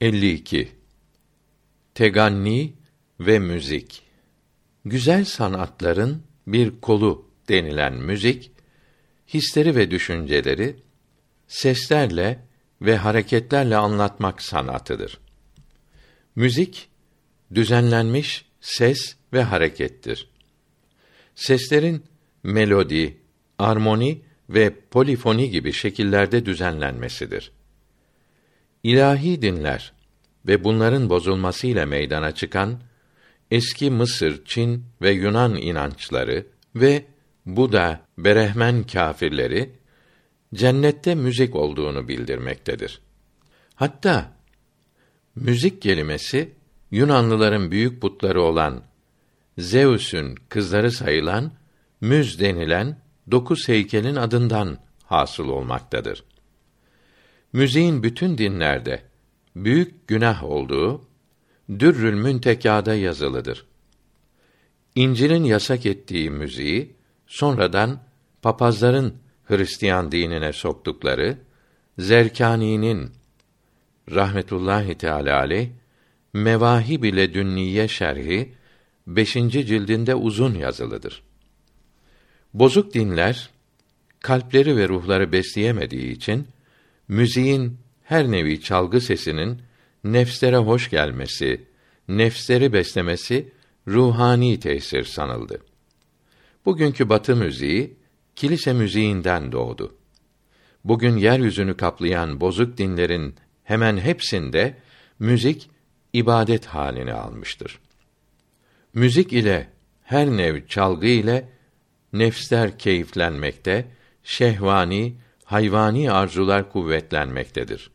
52 Teganni ve müzik Güzel sanatların bir kolu denilen müzik hisleri ve düşünceleri seslerle ve hareketlerle anlatmak sanatıdır. Müzik düzenlenmiş ses ve harekettir. Seslerin melodi, armoni ve polifoni gibi şekillerde düzenlenmesidir. İlahi dinler ve bunların bozulmasıyla meydana çıkan eski Mısır, Çin ve Yunan inançları ve Buda, Berehmen kâfirleri cennette müzik olduğunu bildirmektedir. Hatta müzik kelimesi Yunanlıların büyük putları olan Zeus'un kızları sayılan Müz denilen dokuz heykelin adından hasıl olmaktadır. Müziğin bütün dinlerde büyük günah olduğu Dürrül Müntekâ'da yazılıdır. İncil'in yasak ettiği müziği sonradan papazların Hristiyan dinine soktukları Zerkani'nin rahmetullahi teala aleyh Mevahib ile Dünniye şerhi 5. cildinde uzun yazılıdır. Bozuk dinler kalpleri ve ruhları besleyemediği için müziğin her nevi çalgı sesinin nefslere hoş gelmesi, nefsleri beslemesi ruhani tesir sanıldı. Bugünkü batı müziği kilise müziğinden doğdu. Bugün yeryüzünü kaplayan bozuk dinlerin hemen hepsinde müzik ibadet halini almıştır. Müzik ile her nev çalgı ile nefsler keyiflenmekte, şehvani, hayvani arzular kuvvetlenmektedir.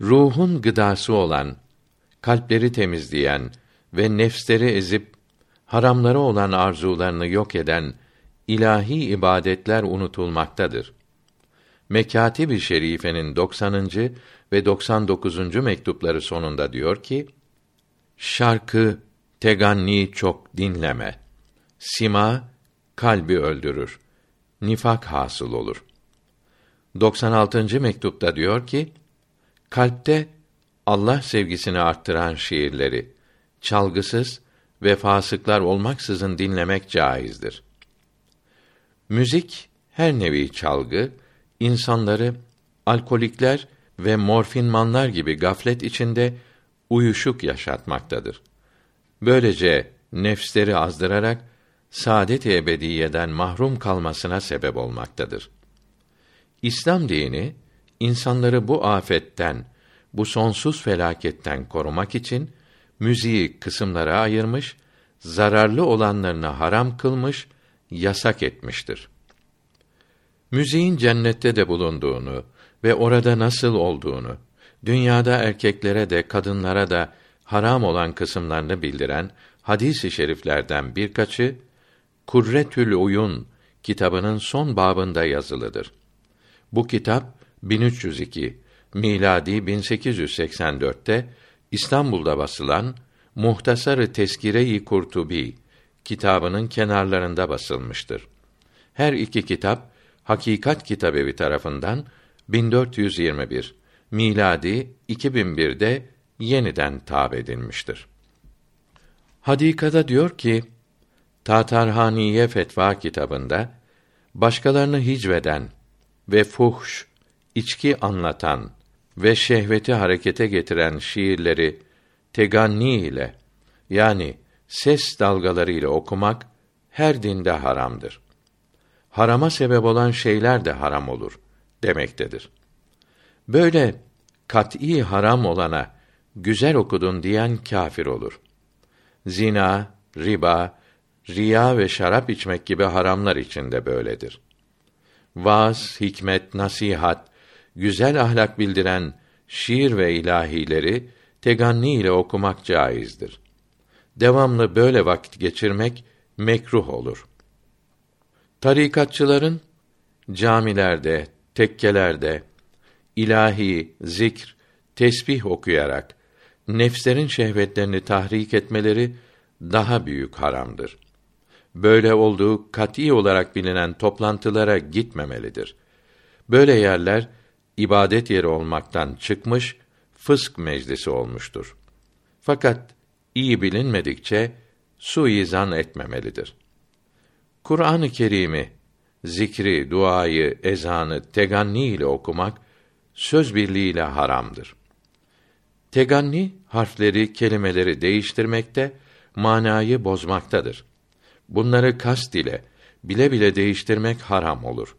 Ruhun gıdası olan, kalpleri temizleyen ve nefsleri ezip haramları olan arzularını yok eden ilahi ibadetler unutulmaktadır. Mekatib-i Şerife'nin 90. ve 99. mektupları sonunda diyor ki: Şarkı teganni çok dinleme. Sima kalbi öldürür. Nifak hasıl olur. 96. mektupta diyor ki: Kalpte Allah sevgisini arttıran şiirleri çalgısız ve fasıklar olmaksızın dinlemek caizdir. Müzik her nevi çalgı insanları alkolikler ve morfinmanlar gibi gaflet içinde uyuşuk yaşatmaktadır. Böylece nefsleri azdırarak saadet-i ebediyeden mahrum kalmasına sebep olmaktadır. İslam dini insanları bu afetten, bu sonsuz felaketten korumak için müziği kısımlara ayırmış, zararlı olanlarını haram kılmış, yasak etmiştir. Müziğin cennette de bulunduğunu ve orada nasıl olduğunu, dünyada erkeklere de kadınlara da haram olan kısımlarını bildiren hadis-i şeriflerden birkaçı Kurretül Uyun kitabının son babında yazılıdır. Bu kitap 1302 miladi 1884'te İstanbul'da basılan Muhtasarı Teskire-i Kurtubi kitabının kenarlarında basılmıştır. Her iki kitap Hakikat Kitabevi tarafından 1421 miladi 2001'de yeniden tab edilmiştir. Hadikada diyor ki Tatarhaniye Fetva kitabında başkalarını hicveden ve fuhş, içki anlatan ve şehveti harekete getiren şiirleri teganni ile yani ses dalgaları ile okumak her dinde haramdır. Harama sebep olan şeyler de haram olur demektedir. Böyle kat'î haram olana güzel okudun diyen kâfir olur. Zina, riba, riya ve şarap içmek gibi haramlar içinde böyledir. Vaaz, hikmet, nasihat, güzel ahlak bildiren şiir ve ilahileri teganni ile okumak caizdir. Devamlı böyle vakit geçirmek mekruh olur. Tarikatçıların camilerde, tekkelerde ilahi, zikr, tesbih okuyarak nefslerin şehvetlerini tahrik etmeleri daha büyük haramdır. Böyle olduğu kat'î olarak bilinen toplantılara gitmemelidir. Böyle yerler ibadet yeri olmaktan çıkmış, fısk meclisi olmuştur. Fakat iyi bilinmedikçe suizan etmemelidir. Kur'an-ı Kerim'i zikri, duayı, ezanı teganni ile okumak söz birliğiyle haramdır. Teganni harfleri, kelimeleri değiştirmekte, manayı bozmaktadır. Bunları kast ile bile bile değiştirmek haram olur.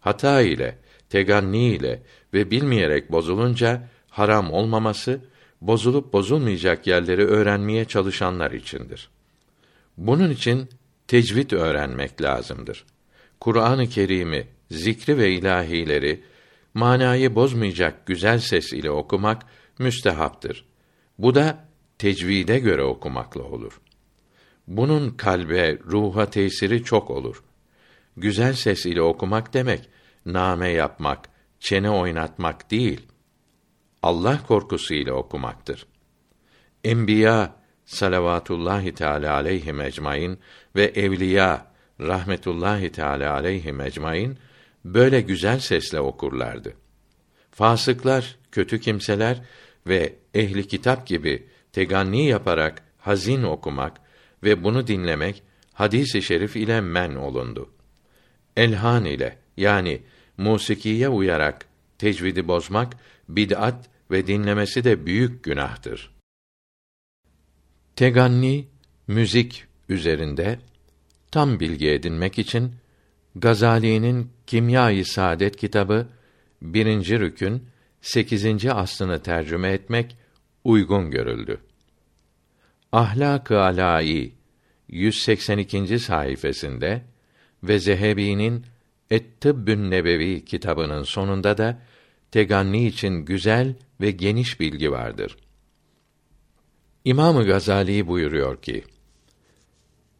Hata ile, teganni ile ve bilmeyerek bozulunca haram olmaması bozulup bozulmayacak yerleri öğrenmeye çalışanlar içindir. Bunun için tecvid öğrenmek lazımdır. Kur'an-ı Kerim'i, zikri ve ilahileri manayı bozmayacak güzel ses ile okumak müstehaptır. Bu da tecvide göre okumakla olur. Bunun kalbe, ruha tesiri çok olur. Güzel ses ile okumak demek name yapmak, çene oynatmak değil. Allah korkusu ile okumaktır. Enbiya salavatullahi teala aleyhi ecmaîn ve evliya rahmetullahi teala aleyhi ecmaîn böyle güzel sesle okurlardı. Fasıklar, kötü kimseler ve ehli kitap gibi teganni yaparak hazin okumak ve bunu dinlemek hadisi şerif ile men olundu. Elhan ile yani musikiye uyarak tecvidi bozmak bid'at ve dinlemesi de büyük günahtır. Teganni müzik üzerinde tam bilgi edinmek için Gazali'nin Kimya-i Saadet kitabı birinci rükün 8. aslını tercüme etmek uygun görüldü. Ahlak-ı Alâî 182. sayfasında ve Zehebi'nin Et-Tıbbün Nebevi kitabının sonunda da teganni için güzel ve geniş bilgi vardır. İmam Gazali buyuruyor ki: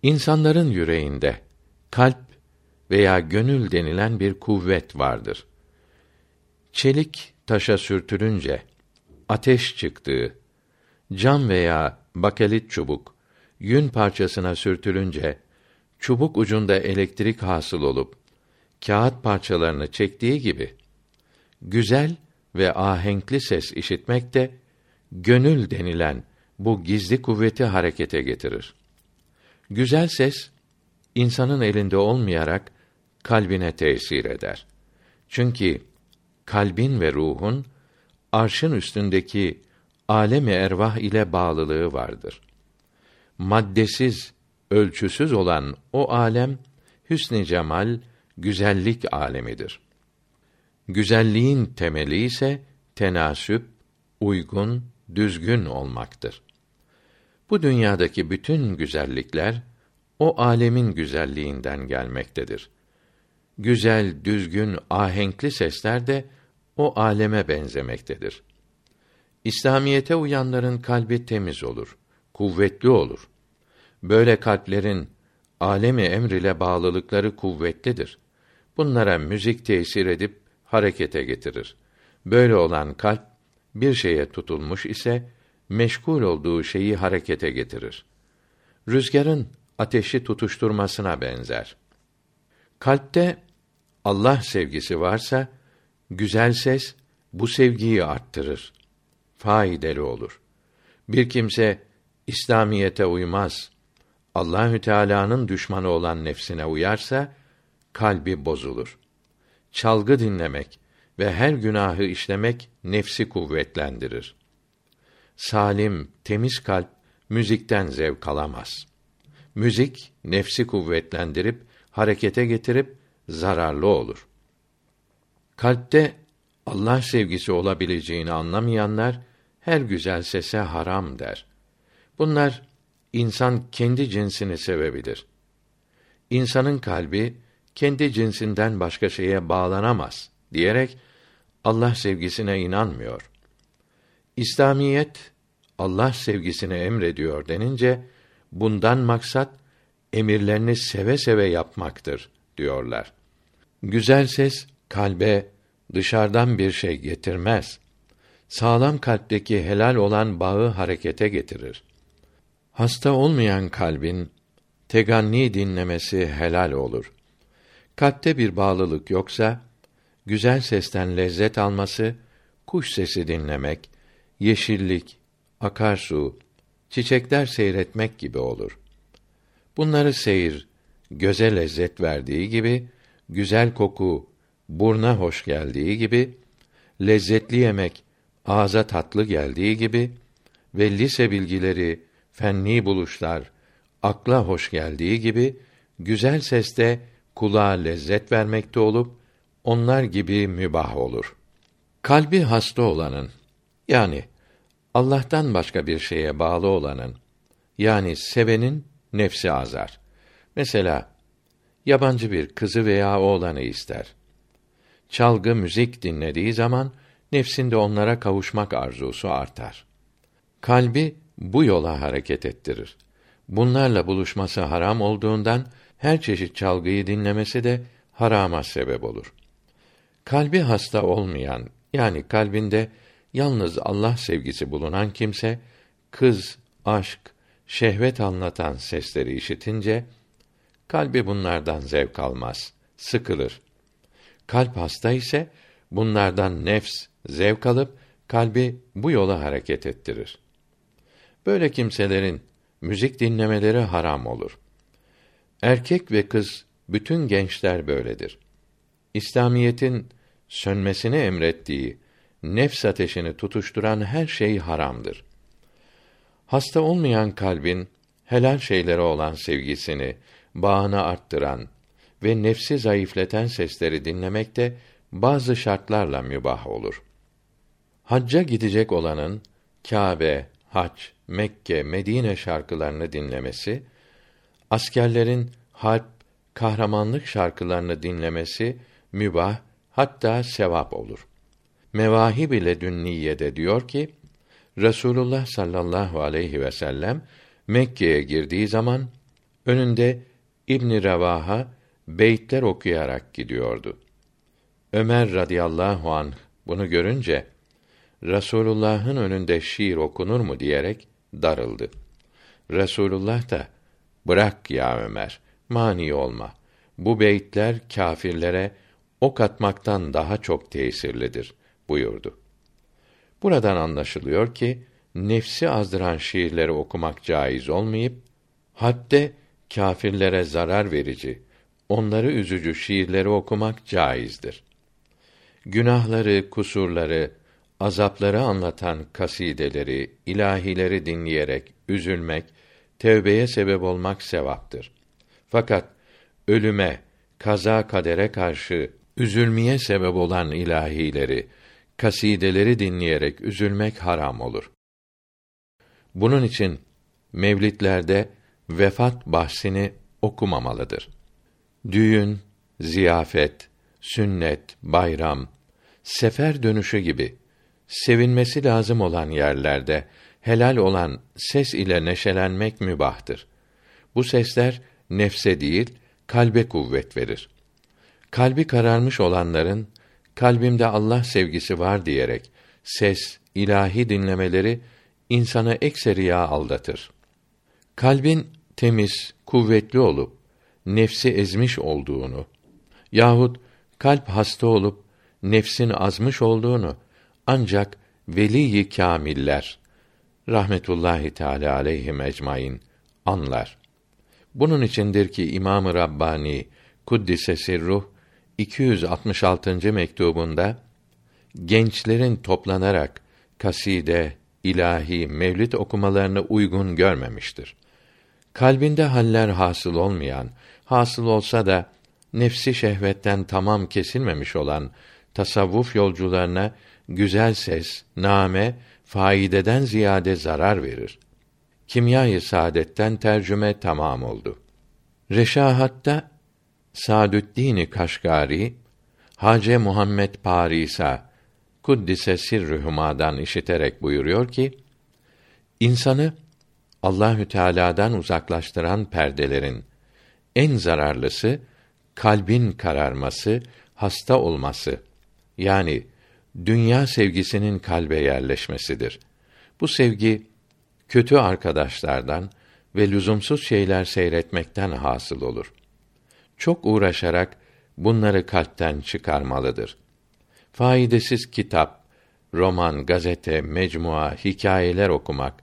İnsanların yüreğinde kalp veya gönül denilen bir kuvvet vardır. Çelik taşa sürtülünce ateş çıktığı, cam veya bakelit çubuk yün parçasına sürtülünce çubuk ucunda elektrik hasıl olup kağıt parçalarını çektiği gibi güzel ve ahenkli ses işitmek de gönül denilen bu gizli kuvveti harekete getirir. Güzel ses insanın elinde olmayarak kalbine tesir eder. Çünkü kalbin ve ruhun arşın üstündeki alemi ervah ile bağlılığı vardır. Maddesiz, ölçüsüz olan o alem hüsn-i cemal, güzellik alemidir. Güzelliğin temeli ise tenasüp, uygun, düzgün olmaktır. Bu dünyadaki bütün güzellikler o alemin güzelliğinden gelmektedir. Güzel, düzgün, ahenkli sesler de o aleme benzemektedir. İslamiyete uyanların kalbi temiz olur, kuvvetli olur. Böyle kalplerin alemi emr ile bağlılıkları kuvvetlidir. Bunlara müzik tesir edip harekete getirir. Böyle olan kalp bir şeye tutulmuş ise meşgul olduğu şeyi harekete getirir. Rüzgarın ateşi tutuşturmasına benzer. Kalpte Allah sevgisi varsa güzel ses bu sevgiyi arttırır. Faydalı olur. Bir kimse İslamiyete uymaz, Allahü Teala'nın düşmanı olan nefsine uyarsa kalbi bozulur. Çalgı dinlemek ve her günahı işlemek nefsi kuvvetlendirir. Salim, temiz kalp müzikten zevk alamaz. Müzik nefsi kuvvetlendirip harekete getirip zararlı olur. Kalpte Allah sevgisi olabileceğini anlamayanlar her güzel sese haram der. Bunlar insan kendi cinsini sevebilir. İnsanın kalbi kendi cinsinden başka şeye bağlanamaz diyerek Allah sevgisine inanmıyor. İslamiyet Allah sevgisini emrediyor denince bundan maksat emirlerini seve seve yapmaktır diyorlar. Güzel ses kalbe dışarıdan bir şey getirmez. Sağlam kalpteki helal olan bağı harekete getirir. Hasta olmayan kalbin teganni dinlemesi helal olur. Kalpte bir bağlılık yoksa güzel sesten lezzet alması, kuş sesi dinlemek, yeşillik, akarsu, çiçekler seyretmek gibi olur. Bunları seyir göze lezzet verdiği gibi güzel koku burna hoş geldiği gibi lezzetli yemek ağza tatlı geldiği gibi ve lise bilgileri, fenni buluşlar akla hoş geldiği gibi güzel seste kulağa lezzet vermekte olup onlar gibi mübah olur. Kalbi hasta olanın yani Allah'tan başka bir şeye bağlı olanın yani sevenin nefsi azar. Mesela yabancı bir kızı veya oğlanı ister. Çalgı müzik dinlediği zaman nefsinde onlara kavuşmak arzusu artar. Kalbi bu yola hareket ettirir. Bunlarla buluşması haram olduğundan her çeşit çalgıyı dinlemesi de harama sebep olur. Kalbi hasta olmayan yani kalbinde yalnız Allah sevgisi bulunan kimse kız, aşk, şehvet anlatan sesleri işitince kalbi bunlardan zevk almaz, sıkılır. Kalp hasta ise bunlardan nefs zevk alıp kalbi bu yola hareket ettirir. Böyle kimselerin müzik dinlemeleri haram olur. Erkek ve kız bütün gençler böyledir. İslamiyetin sönmesini emrettiği nefs ateşini tutuşturan her şey haramdır. Hasta olmayan kalbin helal şeylere olan sevgisini, bağını arttıran ve nefsi zayıfleten sesleri dinlemek de bazı şartlarla mübah olur. Hacca gidecek olanın Kâbe, Hac, Mekke, Medine şarkılarını dinlemesi, askerlerin harp, kahramanlık şarkılarını dinlemesi mübah hatta sevap olur. Mevahib ile Dünniye'de diyor ki Resulullah sallallahu aleyhi ve sellem Mekke'ye girdiği zaman önünde İbn Revaha beytler okuyarak gidiyordu. Ömer radıyallahu anh bunu görünce Resulullah'ın önünde şiir okunur mu diyerek darıldı. Resulullah da bırak ya Ömer mani olma. Bu beytler kâfirlere ok atmaktan daha çok tesirlidir buyurdu. Buradan anlaşılıyor ki nefsi azdıran şiirleri okumak caiz olmayıp hadde kâfirlere zarar verici, onları üzücü şiirleri okumak caizdir. Günahları, kusurları, azapları anlatan kasideleri, ilahileri dinleyerek üzülmek, tevbeye sebep olmak sevaptır. Fakat ölüme, kaza kadere karşı üzülmeye sebep olan ilahileri, kasideleri dinleyerek üzülmek haram olur. Bunun için mevlitlerde vefat bahsini okumamalıdır. Düğün, ziyafet, sünnet, bayram, sefer dönüşü gibi sevinmesi lazım olan yerlerde helal olan ses ile neşelenmek mübahtır. Bu sesler nefse değil, kalbe kuvvet verir. Kalbi kararmış olanların kalbimde Allah sevgisi var diyerek ses, ilahi dinlemeleri insanı ekseriya aldatır. Kalbin temiz, kuvvetli olup nefsi ezmiş olduğunu yahut kalp hasta olup nefsin azmış olduğunu ancak veli kâmiller rahmetullahi teala aleyhi ecmaîn anlar. Bunun içindir ki İmam-ı Rabbani kuddise sirruh 266. mektubunda gençlerin toplanarak kaside, ilahi, mevlid okumalarını uygun görmemiştir. Kalbinde haller hasıl olmayan, hasıl olsa da nefsi şehvetten tamam kesilmemiş olan tasavvuf yolcularına güzel ses, name, faideden ziyade zarar verir. Kimyayı saadetten tercüme tamam oldu. Reşahatta Sadüddin Kaşgari Hace Muhammed Parisa kuddise sirrühümadan işiterek buyuruyor ki insanı Allahü Teala'dan uzaklaştıran perdelerin en zararlısı kalbin kararması, hasta olması yani dünya sevgisinin kalbe yerleşmesidir. Bu sevgi kötü arkadaşlardan ve lüzumsuz şeyler seyretmekten hasıl olur. Çok uğraşarak bunları kalpten çıkarmalıdır. Faydasız kitap, roman, gazete, mecmua, hikayeler okumak,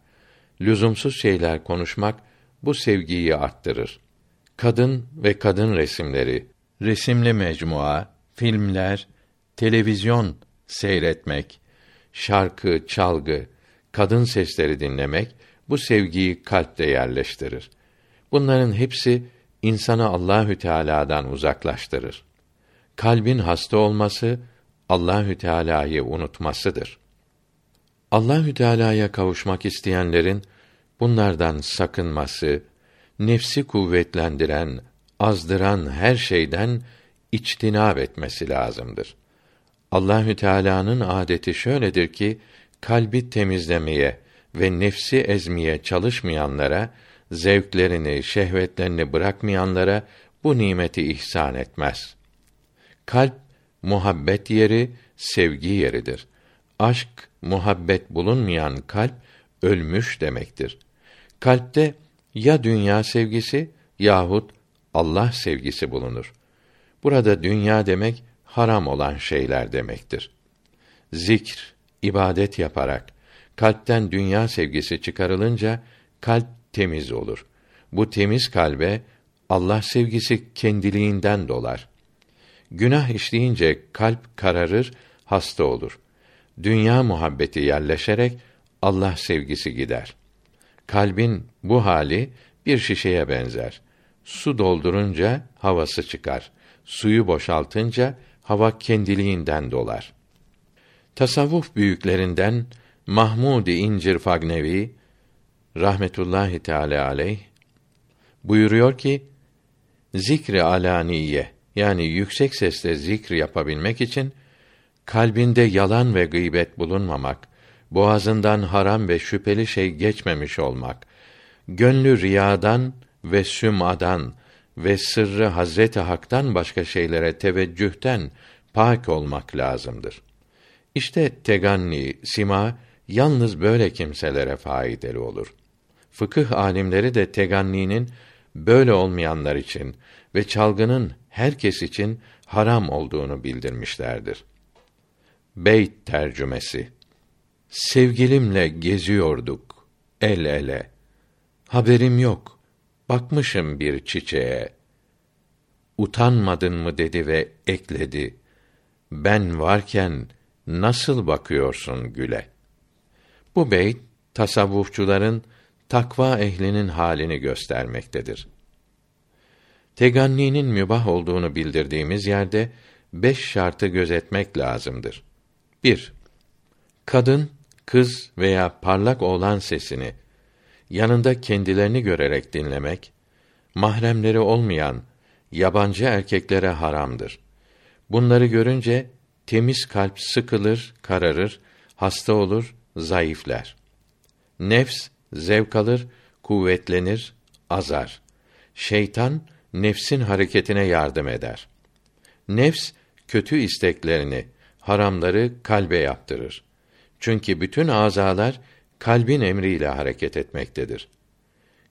lüzumsuz şeyler konuşmak bu sevgiyi arttırır. Kadın ve kadın resimleri, resimli mecmua, filmler, televizyon seyretmek, şarkı, çalgı, kadın sesleri dinlemek bu sevgiyi kalpte yerleştirir. Bunların hepsi insanı Allahü Teala'dan uzaklaştırır. Kalbin hasta olması Allahü Teala'yı unutmasıdır. Allahü Teala'ya kavuşmak isteyenlerin bunlardan sakınması, nefsi kuvvetlendiren, azdıran her şeyden içtinab etmesi lazımdır. Allahü Teala'nın adeti şöyledir ki kalbi temizlemeye ve nefsi ezmeye çalışmayanlara, zevklerini, şehvetlerini bırakmayanlara bu nimeti ihsan etmez. Kalp muhabbet yeri, sevgi yeridir. Aşk, muhabbet bulunmayan kalp ölmüş demektir. Kalpte ya dünya sevgisi yahut Allah sevgisi bulunur. Burada dünya demek haram olan şeyler demektir. Zikr, ibadet yaparak kalpten dünya sevgisi çıkarılınca kalp temiz olur. Bu temiz kalbe Allah sevgisi kendiliğinden dolar. Günah işleyince kalp kararır, hasta olur. Dünya muhabbeti yerleşerek Allah sevgisi gider. Kalbin bu hali bir şişeye benzer. Su doldurunca havası çıkar. Suyu boşaltınca hava kendiliğinden dolar. Tasavvuf büyüklerinden Mahmud-i İncir Fagnevi rahmetullahi teala aleyh buyuruyor ki zikri alaniye yani yüksek sesle zikr yapabilmek için kalbinde yalan ve gıybet bulunmamak, boğazından haram ve şüpheli şey geçmemiş olmak, gönlü riyadan ve sümadan ve sırrı Hazreti Hak'tan başka şeylere teveccühten pak olmak lazımdır. İşte teganni, sima yalnız böyle kimselere faydalı olur. Fıkıh alimleri de teganninin böyle olmayanlar için ve çalgının herkes için haram olduğunu bildirmişlerdir. Beyt tercümesi Sevgilimle geziyorduk el ele. Haberim yok. Bakmışım bir çiçeğe. Utanmadın mı dedi ve ekledi. Ben varken nasıl bakıyorsun güle? Bu beyt tasavvufçuların takva ehlinin halini göstermektedir. Teganninin mübah olduğunu bildirdiğimiz yerde beş şartı gözetmek lazımdır. 1. Kadın, kız veya parlak oğlan sesini yanında kendilerini görerek dinlemek, mahremleri olmayan yabancı erkeklere haramdır. Bunları görünce temiz kalp sıkılır, kararır, hasta olur, zayıflar. Nefs zevk alır, kuvvetlenir, azar. Şeytan nefsin hareketine yardım eder. Nefs kötü isteklerini, haramları kalbe yaptırır. Çünkü bütün azalar kalbin emriyle hareket etmektedir.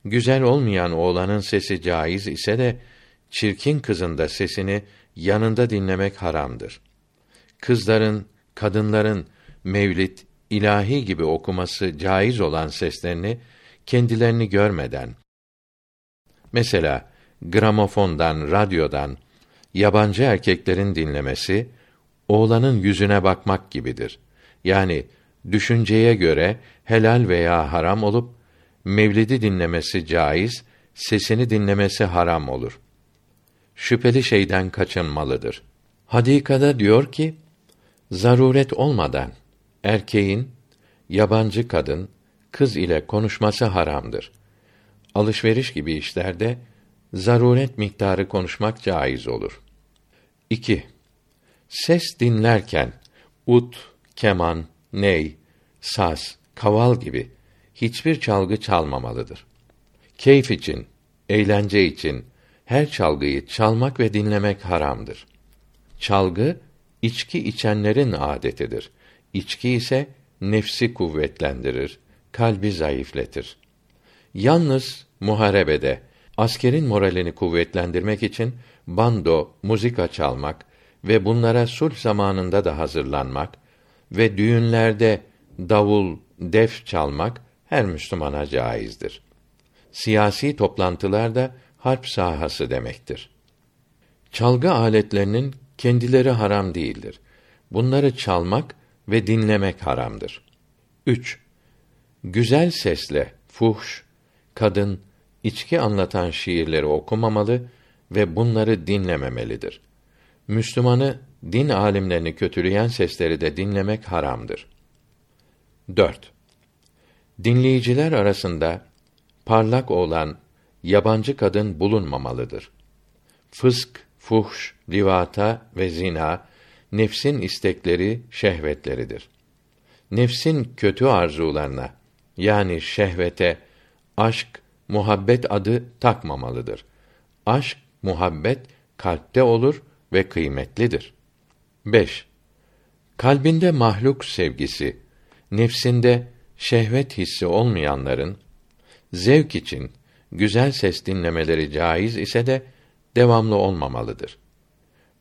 Güzel olmayan oğlanın sesi caiz ise de çirkin kızın da sesini yanında dinlemek haramdır. Kızların, kadınların mevlit, ilahi gibi okuması caiz olan seslerini kendilerini görmeden mesela gramofondan, radyodan yabancı erkeklerin dinlemesi oğlanın yüzüne bakmak gibidir. Yani düşünceye göre helal veya haram olup mevlidi dinlemesi caiz, sesini dinlemesi haram olur. Şüpheli şeyden kaçınmalıdır. Hadikada diyor ki, zaruret olmadan erkeğin yabancı kadın, kız ile konuşması haramdır. Alışveriş gibi işlerde zaruret miktarı konuşmak caiz olur. 2. Ses dinlerken ut, keman, ney, saz, kaval gibi hiçbir çalgı çalmamalıdır. Keyif için, eğlence için her çalgıyı çalmak ve dinlemek haramdır. Çalgı içki içenlerin adetidir. İçki ise nefsi kuvvetlendirir, kalbi zayıfletir. Yalnız muharebede askerin moralini kuvvetlendirmek için bando, muzika çalmak ve bunlara sulh zamanında da hazırlanmak ve düğünlerde davul, def çalmak her Müslümana caizdir. Siyasi toplantılar da harp sahası demektir. Çalgı aletlerinin kendileri haram değildir. Bunları çalmak ve dinlemek haramdır. 3. Güzel sesle fuhş, kadın, içki anlatan şiirleri okumamalı ve bunları dinlememelidir. Müslümanı din alimlerini kötüleyen sesleri de dinlemek haramdır. 4. Dinleyiciler arasında parlak olan yabancı kadın bulunmamalıdır. Fısk, fuhş, livata ve zina nefsin istekleri, şehvetleridir. Nefsin kötü arzularına yani şehvete aşk, muhabbet adı takmamalıdır. Aşk, muhabbet kalpte olur ve kıymetlidir. 5. Kalbinde mahluk sevgisi, nefsinde şehvet hissi olmayanların zevk için güzel ses dinlemeleri caiz ise de devamlı olmamalıdır.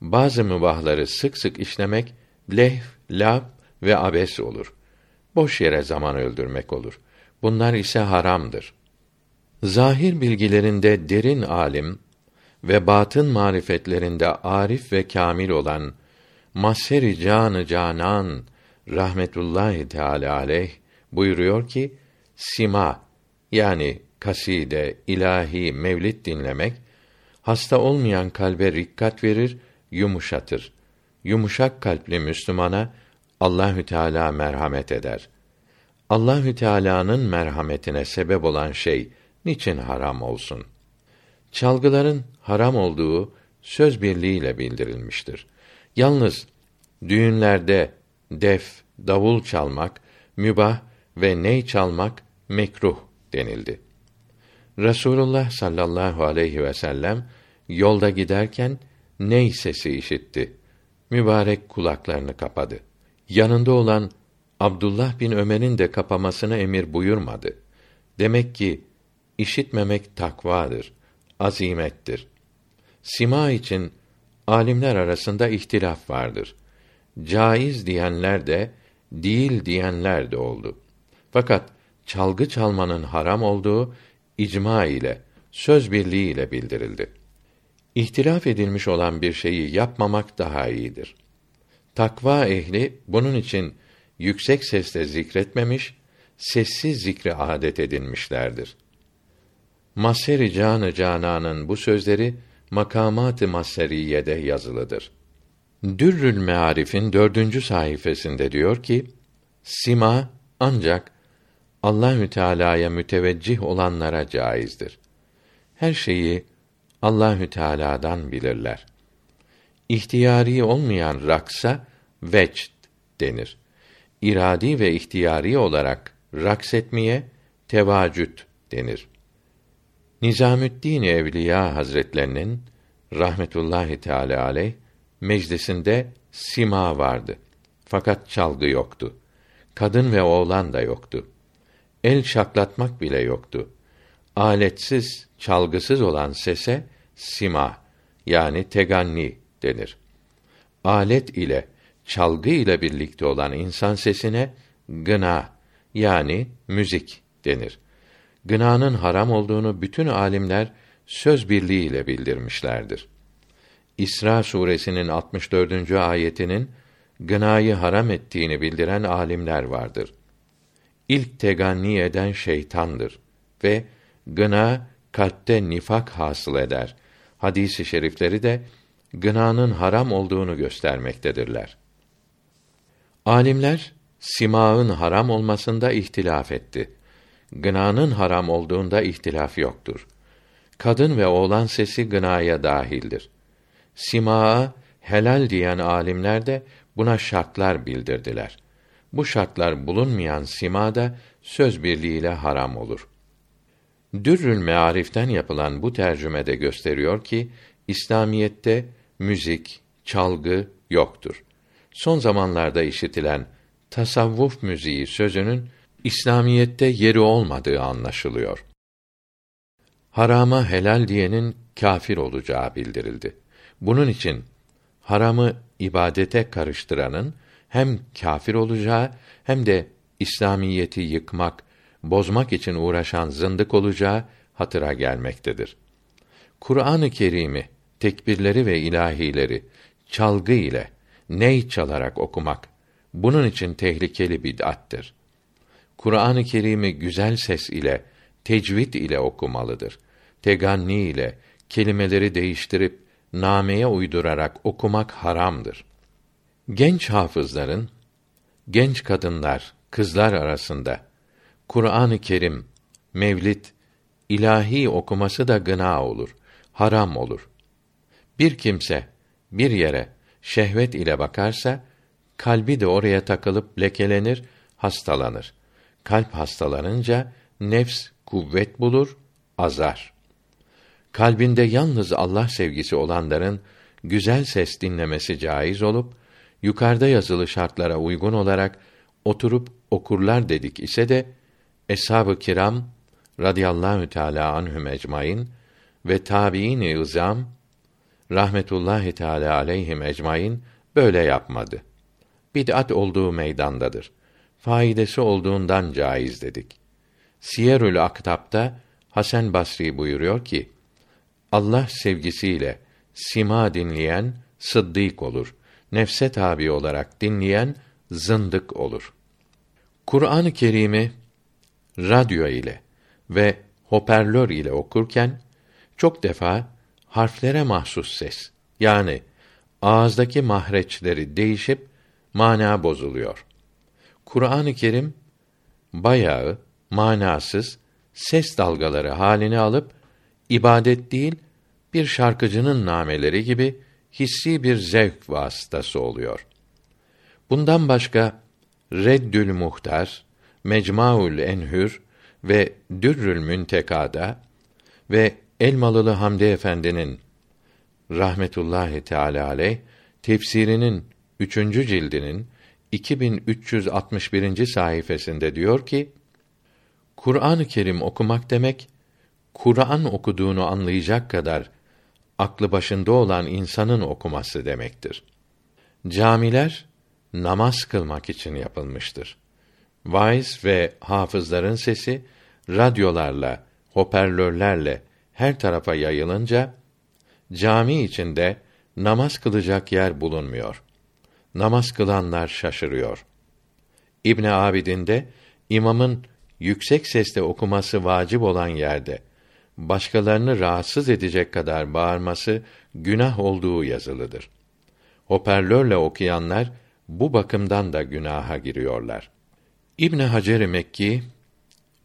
Bazı mübahları sık sık işlemek leh, lab ve abes olur. Boş yere zaman öldürmek olur. Bunlar ise haramdır. Zahir bilgilerinde derin alim ve batın marifetlerinde arif ve kamil olan Maseri Canı Canan rahmetullahi teala aleyh buyuruyor ki sima yani kaside, ilahi, mevlid dinlemek hasta olmayan kalbe rikkat verir, yumuşatır. Yumuşak kalpli Müslümana Allahü Teala merhamet eder. Allahü Teala'nın merhametine sebep olan şey niçin haram olsun? Çalgıların haram olduğu söz birliğiyle bildirilmiştir. Yalnız düğünlerde def, davul çalmak mübah ve ney çalmak mekruh denildi. Resulullah sallallahu aleyhi ve sellem yolda giderken ney sesi işitti. Mübarek kulaklarını kapadı. Yanında olan Abdullah bin Ömer'in de kapamasını emir buyurmadı. Demek ki işitmemek takvadır, azimettir. Sima için alimler arasında ihtilaf vardır. Caiz diyenler de, değil diyenler de oldu. Fakat çalgı çalmanın haram olduğu icma ile, söz birliği ile bildirildi. İhtilaf edilmiş olan bir şeyi yapmamak daha iyidir. Takva ehli bunun için yüksek sesle zikretmemiş, sessiz zikre adet edinmişlerdir. Maseri Canı Canan'ın bu sözleri Makamat-ı Maseriye'de yazılıdır. Dürrül Mearif'in dördüncü sayfasında diyor ki, Sima ancak Allahü Teala'ya müteveccih olanlara caizdir. Her şeyi Allahü Teala'dan bilirler. İhtiyari olmayan raksa vecd denir. İradi ve ihtiyari olarak raks etmeye tevacüt denir. Nizamüddin Evliya Hazretlerinin rahmetullahi teala aleyh meclisinde sima vardı. Fakat çalgı yoktu. Kadın ve oğlan da yoktu. El şaklatmak bile yoktu. Aletsiz, çalgısız olan sese sima yani teganni denir. Alet ile çalgı ile birlikte olan insan sesine gına yani müzik denir. Gınanın haram olduğunu bütün alimler söz birliğiyle bildirmişlerdir. İsra suresinin 64. ayetinin gınayı haram ettiğini bildiren alimler vardır. İlk teganni eden şeytandır ve gına kalpte nifak hasıl eder. Hadisi şerifleri de gınanın haram olduğunu göstermektedirler. Alimler simağın haram olmasında ihtilaf etti. Gınanın haram olduğunda ihtilaf yoktur. Kadın ve oğlan sesi gınaya dahildir. Simaa helal diyen alimler de buna şartlar bildirdiler. Bu şartlar bulunmayan sima da söz birliğiyle haram olur. Dürrül Mearif'ten yapılan bu tercümede gösteriyor ki İslamiyette müzik, çalgı yoktur. Son zamanlarda işitilen tasavvuf müziği sözünün İslamiyette yeri olmadığı anlaşılıyor. Harama helal diyenin kâfir olacağı bildirildi. Bunun için haramı ibadete karıştıranın hem kâfir olacağı hem de İslamiyeti yıkmak, bozmak için uğraşan zındık olacağı hatıra gelmektedir. Kur'an-ı Kerim'i, tekbirleri ve ilahileri çalgı ile, ney çalarak okumak bunun için tehlikeli bid'attir. Kur'an-ı Kerim'i güzel ses ile, tecvid ile okumalıdır. Teganni ile kelimeleri değiştirip nameye uydurarak okumak haramdır. Genç hafızların genç kadınlar, kızlar arasında Kur'an-ı Kerim, mevlid, ilahi okuması da gına olur, haram olur. Bir kimse bir yere şehvet ile bakarsa kalbi de oraya takılıp lekelenir, hastalanır. Kalp hastalanınca nefs kuvvet bulur, azar. Kalbinde yalnız Allah sevgisi olanların güzel ses dinlemesi caiz olup yukarıda yazılı şartlara uygun olarak oturup okurlar dedik ise de eshab-ı kiram radıyallahu teala anhum ecmaîn ve tabiin-i izam rahmetullahi teala aleyhim ecmaîn böyle yapmadı. Bid'at olduğu meydandadır. Faidesi olduğundan caiz dedik. Siyerül Aktab'da Hasan Basri buyuruyor ki: Allah sevgisiyle sima dinleyen sıddık olur. Nefse tabi olarak dinleyen zındık olur. Kur'an-ı Kerim'i radyo ile ve hoparlör ile okurken çok defa harflere mahsus ses yani ağızdaki mahreçleri değişip mana bozuluyor. Kur'an-ı Kerim bayağı manasız ses dalgaları halini alıp ibadet değil bir şarkıcının nameleri gibi hissi bir zevk vasıtası oluyor. Bundan başka Reddül Muhtar, Mecmuaül Enhür ve Dürrül Müntekada ve Elmalılı Hamdi Efendi'nin rahmetullahi teala aleyh tefsirinin üçüncü cildinin 2361. sayfasında diyor ki: Kur'an-ı Kerim okumak demek Kur'an okuduğunu anlayacak kadar aklı başında olan insanın okuması demektir. Camiler namaz kılmak için yapılmıştır. Vaiz ve hafızların sesi radyolarla, hoparlörlerle her tarafa yayılınca cami içinde namaz kılacak yer bulunmuyor. Namaz kılanlar şaşırıyor. İbn Abidin de imamın yüksek sesle okuması vacip olan yerde başkalarını rahatsız edecek kadar bağırması günah olduğu yazılıdır. Hoparlörle okuyanlar bu bakımdan da günaha giriyorlar. İbn Hacer Mekki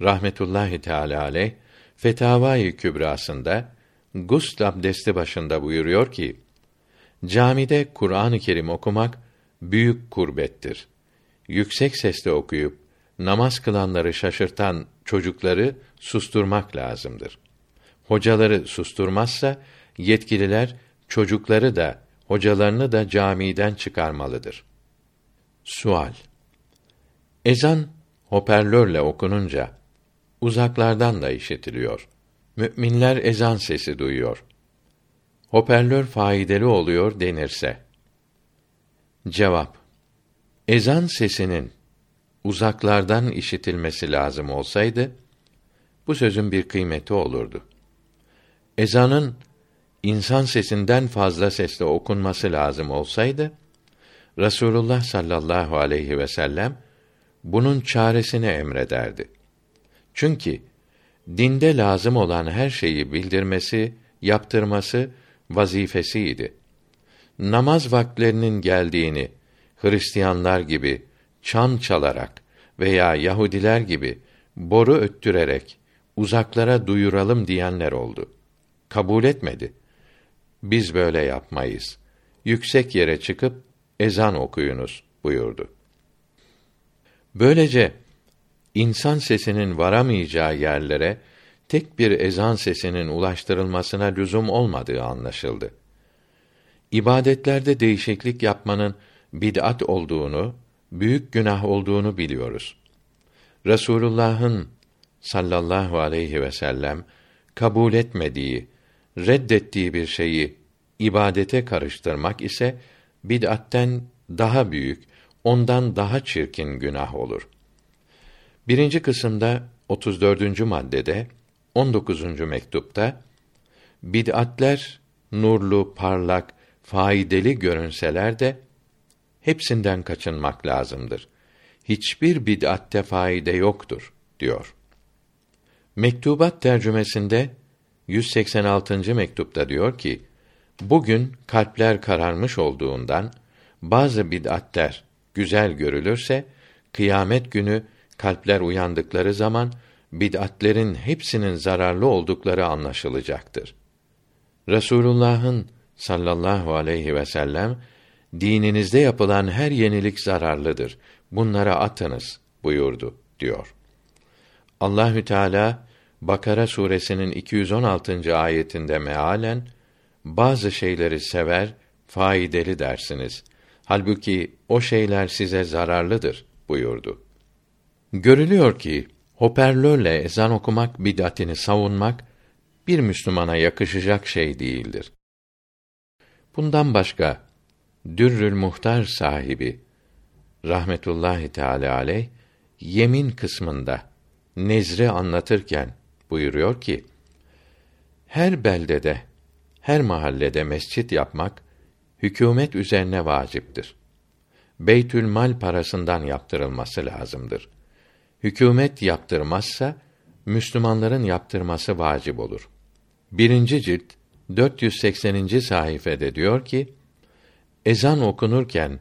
rahmetullahi teala aleyh Fetavai Kübrasında gusl abdesti başında buyuruyor ki: Camide Kur'an-ı Kerim okumak büyük kurbettir. Yüksek sesle okuyup namaz kılanları şaşırtan çocukları susturmak lazımdır. Hocaları susturmazsa yetkililer çocukları da hocalarını da camiden çıkarmalıdır. Sual Ezan hoparlörle okununca uzaklardan da işitiliyor. Müminler ezan sesi duyuyor. Hoparlör faydalı oluyor denirse. Cevap Ezan sesinin uzaklardan işitilmesi lazım olsaydı bu sözün bir kıymeti olurdu. Ezanın insan sesinden fazla sesle okunması lazım olsaydı Rasulullah sallallahu aleyhi ve sellem bunun çaresini emrederdi. Çünkü dinde lazım olan her şeyi bildirmesi, yaptırması vazifesiydi. Namaz vaktlerinin geldiğini Hristiyanlar gibi çan çalarak veya Yahudiler gibi boru öttürerek uzaklara duyuralım diyenler oldu. Kabul etmedi. Biz böyle yapmayız. Yüksek yere çıkıp ezan okuyunuz buyurdu. Böylece insan sesinin varamayacağı yerlere tek bir ezan sesinin ulaştırılmasına lüzum olmadığı anlaşıldı. İbadetlerde değişiklik yapmanın bid'at olduğunu, büyük günah olduğunu biliyoruz. Resulullah'ın sallallahu aleyhi ve sellem kabul etmediği, reddettiği bir şeyi ibadete karıştırmak ise bid'atten daha büyük, ondan daha çirkin günah olur. Birinci kısımda 34. maddede 19. mektupta bid'atler nurlu, parlak, faydalı görünseler de hepsinden kaçınmak lazımdır. Hiçbir bid'atte faide yoktur diyor. Mektubat tercümesinde 186. mektupta diyor ki: Bugün kalpler kararmış olduğundan bazı bid'atler güzel görülürse kıyamet günü kalpler uyandıkları zaman bid'atlerin hepsinin zararlı oldukları anlaşılacaktır. Resulullah'ın sallallahu aleyhi ve sellem dininizde yapılan her yenilik zararlıdır. Bunlara atınız buyurdu diyor. Allahü Teala Bakara suresinin 216. ayetinde mealen bazı şeyleri sever, faydalı dersiniz. Halbuki o şeyler size zararlıdır buyurdu. Görülüyor ki hoparlörle ezan okumak bid'atini savunmak bir Müslümana yakışacak şey değildir. Bundan başka Dürrül Muhtar sahibi rahmetullahi teala aleyh yemin kısmında nezri anlatırken buyuruyor ki her beldede her mahallede mescit yapmak hükümet üzerine vaciptir. Beytül mal parasından yaptırılması lazımdır. Hükümet yaptırmazsa Müslümanların yaptırması vacip olur. Birinci cilt 480. sayfede diyor ki, ezan okunurken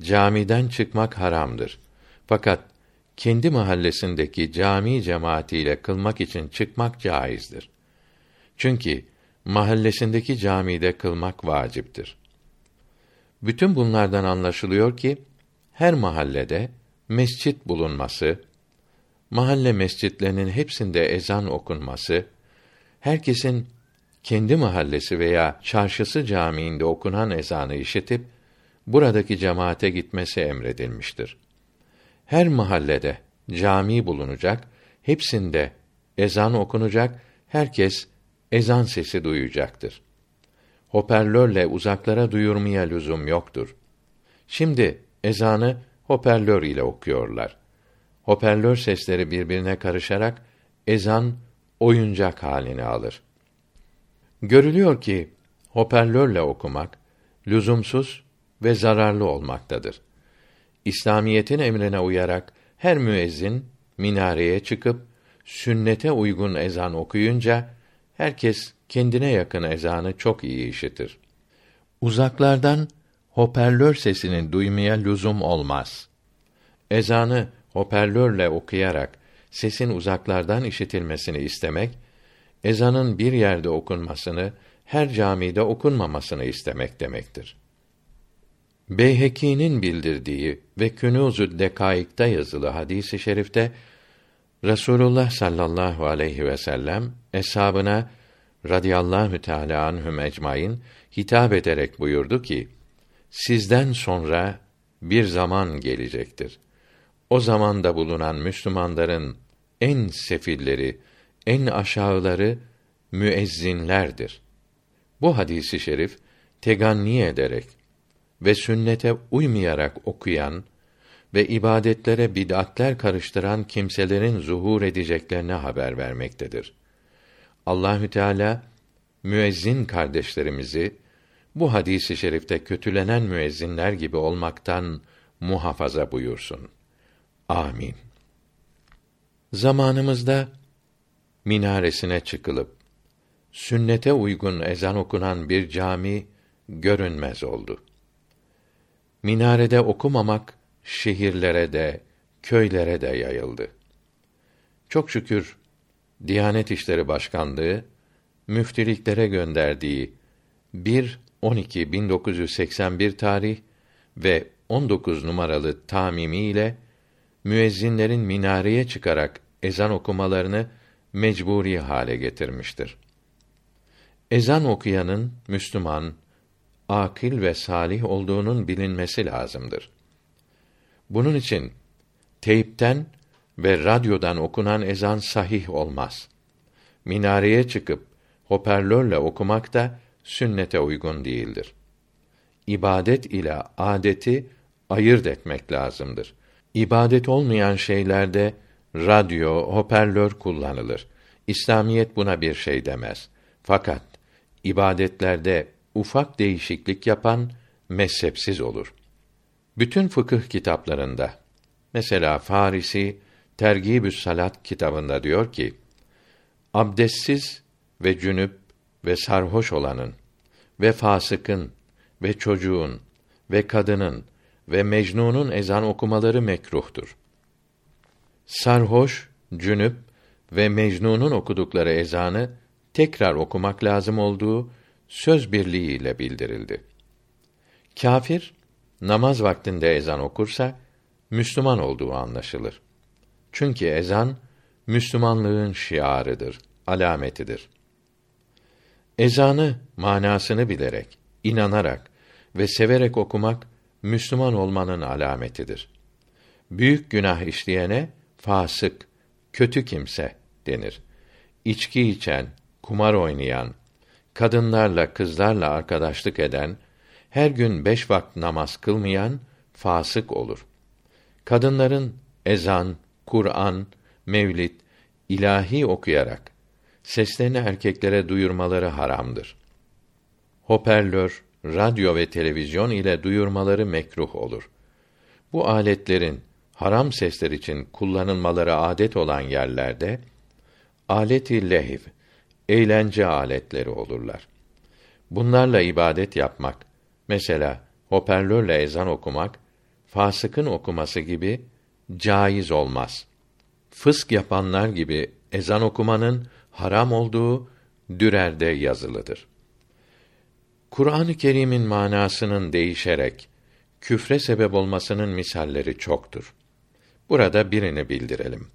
camiden çıkmak haramdır. Fakat kendi mahallesindeki cami cemaatiyle kılmak için çıkmak caizdir. Çünkü mahallesindeki camide kılmak vaciptir. Bütün bunlardan anlaşılıyor ki her mahallede mescit bulunması, mahalle mescitlerinin hepsinde ezan okunması, herkesin kendi mahallesi veya çarşısı camiinde okunan ezanı işitip buradaki cemaate gitmesi emredilmiştir. Her mahallede cami bulunacak, hepsinde ezan okunacak, herkes ezan sesi duyacaktır. Hoparlörle uzaklara duyurmaya lüzum yoktur. Şimdi ezanı hoparlör ile okuyorlar. Hoparlör sesleri birbirine karışarak ezan oyuncak halini alır. Görülüyor ki hoparlörle okumak lüzumsuz ve zararlı olmaktadır. İslamiyetin emrine uyarak her müezzin minareye çıkıp sünnete uygun ezan okuyunca herkes kendine yakın ezanı çok iyi işitir. Uzaklardan hoparlör sesini duymaya lüzum olmaz. Ezanı hoparlörle okuyarak sesin uzaklardan işitilmesini istemek, ezanın bir yerde okunmasını, her camide okunmamasını istemek demektir. Beyheki'nin bildirdiği ve Künûz-ü Dekaik'ta yazılı hadisi i şerifte Rasulullah sallallahu aleyhi ve sellem eshabına radıyallahu teala anhum ecmaîn hitap ederek buyurdu ki: Sizden sonra bir zaman gelecektir. O zamanda bulunan Müslümanların en sefilleri, en aşağıları müezzinlerdir. Bu hadisi şerif teganni ederek ve sünnete uymayarak okuyan ve ibadetlere bid'atler karıştıran kimselerin zuhur edeceklerine haber vermektedir. Allahü Teala müezzin kardeşlerimizi bu hadisi şerifte kötülenen müezzinler gibi olmaktan muhafaza buyursun. Amin. Zamanımızda minaresine çıkılıp sünnete uygun ezan okunan bir cami görünmez oldu. Minarede okumamak şehirlere de köylere de yayıldı. Çok şükür Diyanet İşleri Başkanlığı müftiliklere gönderdiği 1 12 1981 tarih ve 19 numaralı tamimi ile müezzinlerin minareye çıkarak ezan okumalarını mecburi hale getirmiştir. Ezan okuyanın Müslüman, akil ve salih olduğunun bilinmesi lazımdır. Bunun için teypten ve radyodan okunan ezan sahih olmaz. Minareye çıkıp hoparlörle okumak da sünnete uygun değildir. İbadet ile adeti ayırt etmek lazımdır. İbadet olmayan şeylerde radyo, hoparlör kullanılır. İslamiyet buna bir şey demez. Fakat ibadetlerde ufak değişiklik yapan mezhepsiz olur. Bütün fıkıh kitaplarında mesela Farisi Tergibü's Salat kitabında diyor ki: Abdestsiz ve cünüp ve sarhoş olanın ve fasıkın ve çocuğun ve kadının ve mecnunun ezan okumaları mekruhtur. Sarhoş, cünüp ve mecnunun okudukları ezanı tekrar okumak lazım olduğu söz birliğiyle bildirildi. Kafir namaz vaktinde ezan okursa Müslüman olduğu anlaşılır. Çünkü ezan Müslümanlığın şiarıdır, alametidir. Ezanı manasını bilerek, inanarak ve severek okumak Müslüman olmanın alametidir. Büyük günah işleyene fasık, kötü kimse denir. İçki içen, kumar oynayan, kadınlarla, kızlarla arkadaşlık eden, her gün beş vakit namaz kılmayan fasık olur. Kadınların ezan, Kur'an, mevlid, ilahi okuyarak seslerini erkeklere duyurmaları haramdır. Hoparlör, radyo ve televizyon ile duyurmaları mekruh olur. Bu aletlerin haram sesler için kullanılmaları adet olan yerlerde aleti lehiv, eğlence aletleri olurlar. Bunlarla ibadet yapmak, mesela hoparlörle ezan okumak, fasıkın okuması gibi caiz olmaz. Fısk yapanlar gibi ezan okumanın haram olduğu Dürer'de yazılıdır. Kur'an-ı Kerim'in manasının değişerek küfre sebep olmasının misalleri çoktur. Burada birini bildirelim.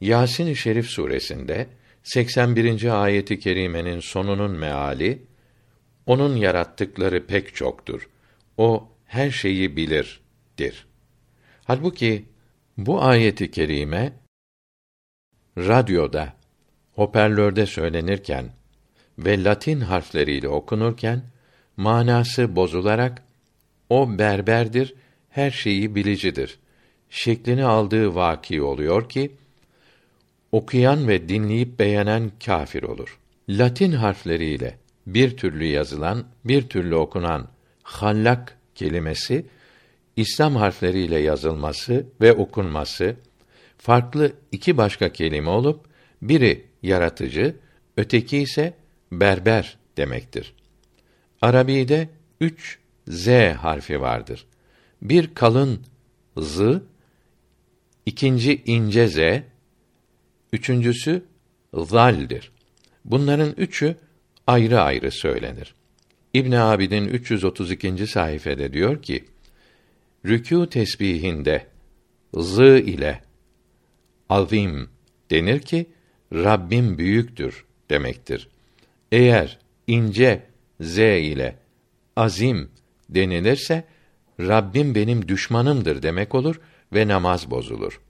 Yasin-i Şerif suresinde 81. ayeti kerimenin sonunun meali onun yarattıkları pek çoktur. O her şeyi bilirdir. Halbuki bu ayeti kerime radyoda, hoparlörde söylenirken ve Latin harfleriyle okunurken manası bozularak o berberdir, her şeyi bilicidir şeklini aldığı vaki oluyor ki okuyan ve dinleyip beğenen kafir olur. Latin harfleriyle bir türlü yazılan, bir türlü okunan hallak kelimesi İslam harfleriyle yazılması ve okunması farklı iki başka kelime olup biri yaratıcı, öteki ise berber demektir. Arabide üç z harfi vardır. Bir kalın z, ikinci ince z, üçüncüsü zaldir. Bunların üçü ayrı ayrı söylenir. İbn Abidin 332. sayfede diyor ki: Rükû tesbihinde z ile azim denir ki Rabbim büyüktür demektir. Eğer ince z ile azim denilirse Rabbim benim düşmanımdır demek olur ve namaz bozulur.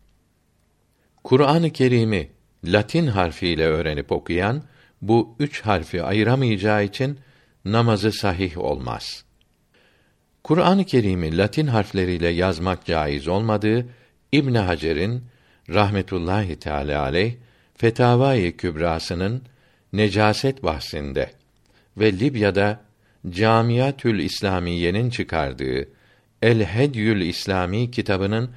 Kur'an-ı Kerim'i Latin harfiyle öğrenip okuyan bu üç harfi ayıramayacağı için namazı sahih olmaz. Kur'an-ı Kerim'i Latin harfleriyle yazmak caiz olmadığı İbn Hacer'in rahmetullahi teala aleyh Fetavai Kübrası'nın necaset bahsinde ve Libya'da Camiatül İslamiye'nin çıkardığı El Hedyül İslami kitabının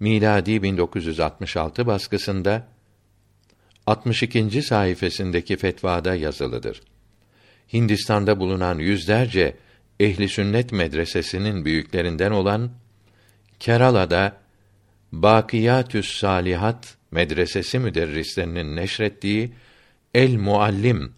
miladi 1966 baskısında 62. sayfasındaki fetvada yazılıdır. Hindistan'da bulunan yüzlerce ehli sünnet medresesinin büyüklerinden olan Kerala'da Bakiyatü's Salihat medresesi müderrislerinin neşrettiği El Muallim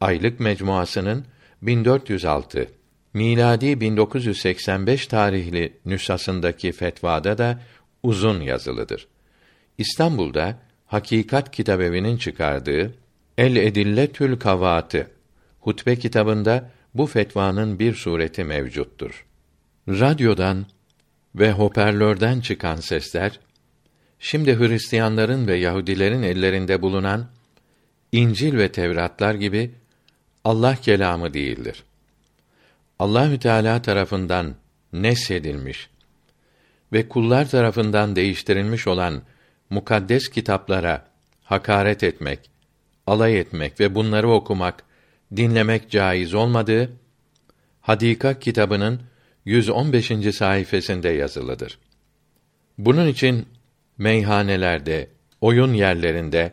aylık mecmuasının 1406 miladi 1985 tarihli nüshasındaki fetvada da uzun yazılıdır. İstanbul'da Hakikat Kitabevi'nin çıkardığı El Edilletül Kavatı hutbe kitabında bu fetvanın bir sureti mevcuttur. Radyodan ve hoparlörden çıkan sesler şimdi Hristiyanların ve Yahudilerin ellerinde bulunan İncil ve Tevratlar gibi Allah kelamı değildir. Allahü Teala tarafından nesedilmiş ve kullar tarafından değiştirilmiş olan mukaddes kitaplara hakaret etmek, alay etmek ve bunları okumak, dinlemek caiz olmadığı Hadika kitabının 115. sayfasında yazılıdır. Bunun için meyhanelerde, oyun yerlerinde,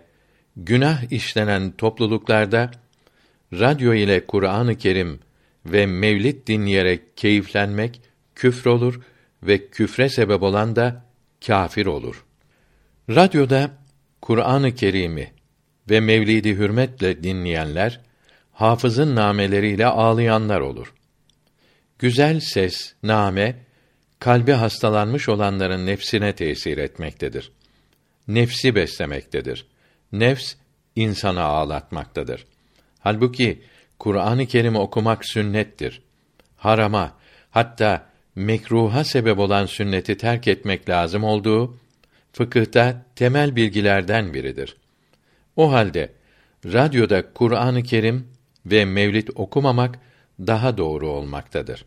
günah işlenen topluluklarda radyo ile Kur'an-ı Kerim ve mevlid dinleyerek keyiflenmek küfür olur ve küfre sebep olan da kâfir olur. Radyoda Kur'an-ı Kerim'i ve mevlidi hürmetle dinleyenler hafızın nameleriyle ağlayanlar olur. Güzel ses, name kalbi hastalanmış olanların nefsine tesir etmektedir. Nefsi beslemektedir. Nefs insanı ağlatmaktadır. Halbuki Kur'an-ı Kerim okumak sünnettir. Harama, hatta mekruha sebep olan sünneti terk etmek lazım olduğu fıkıhta temel bilgilerden biridir. O halde radyoda Kur'an-ı Kerim ve mevlid okumamak daha doğru olmaktadır.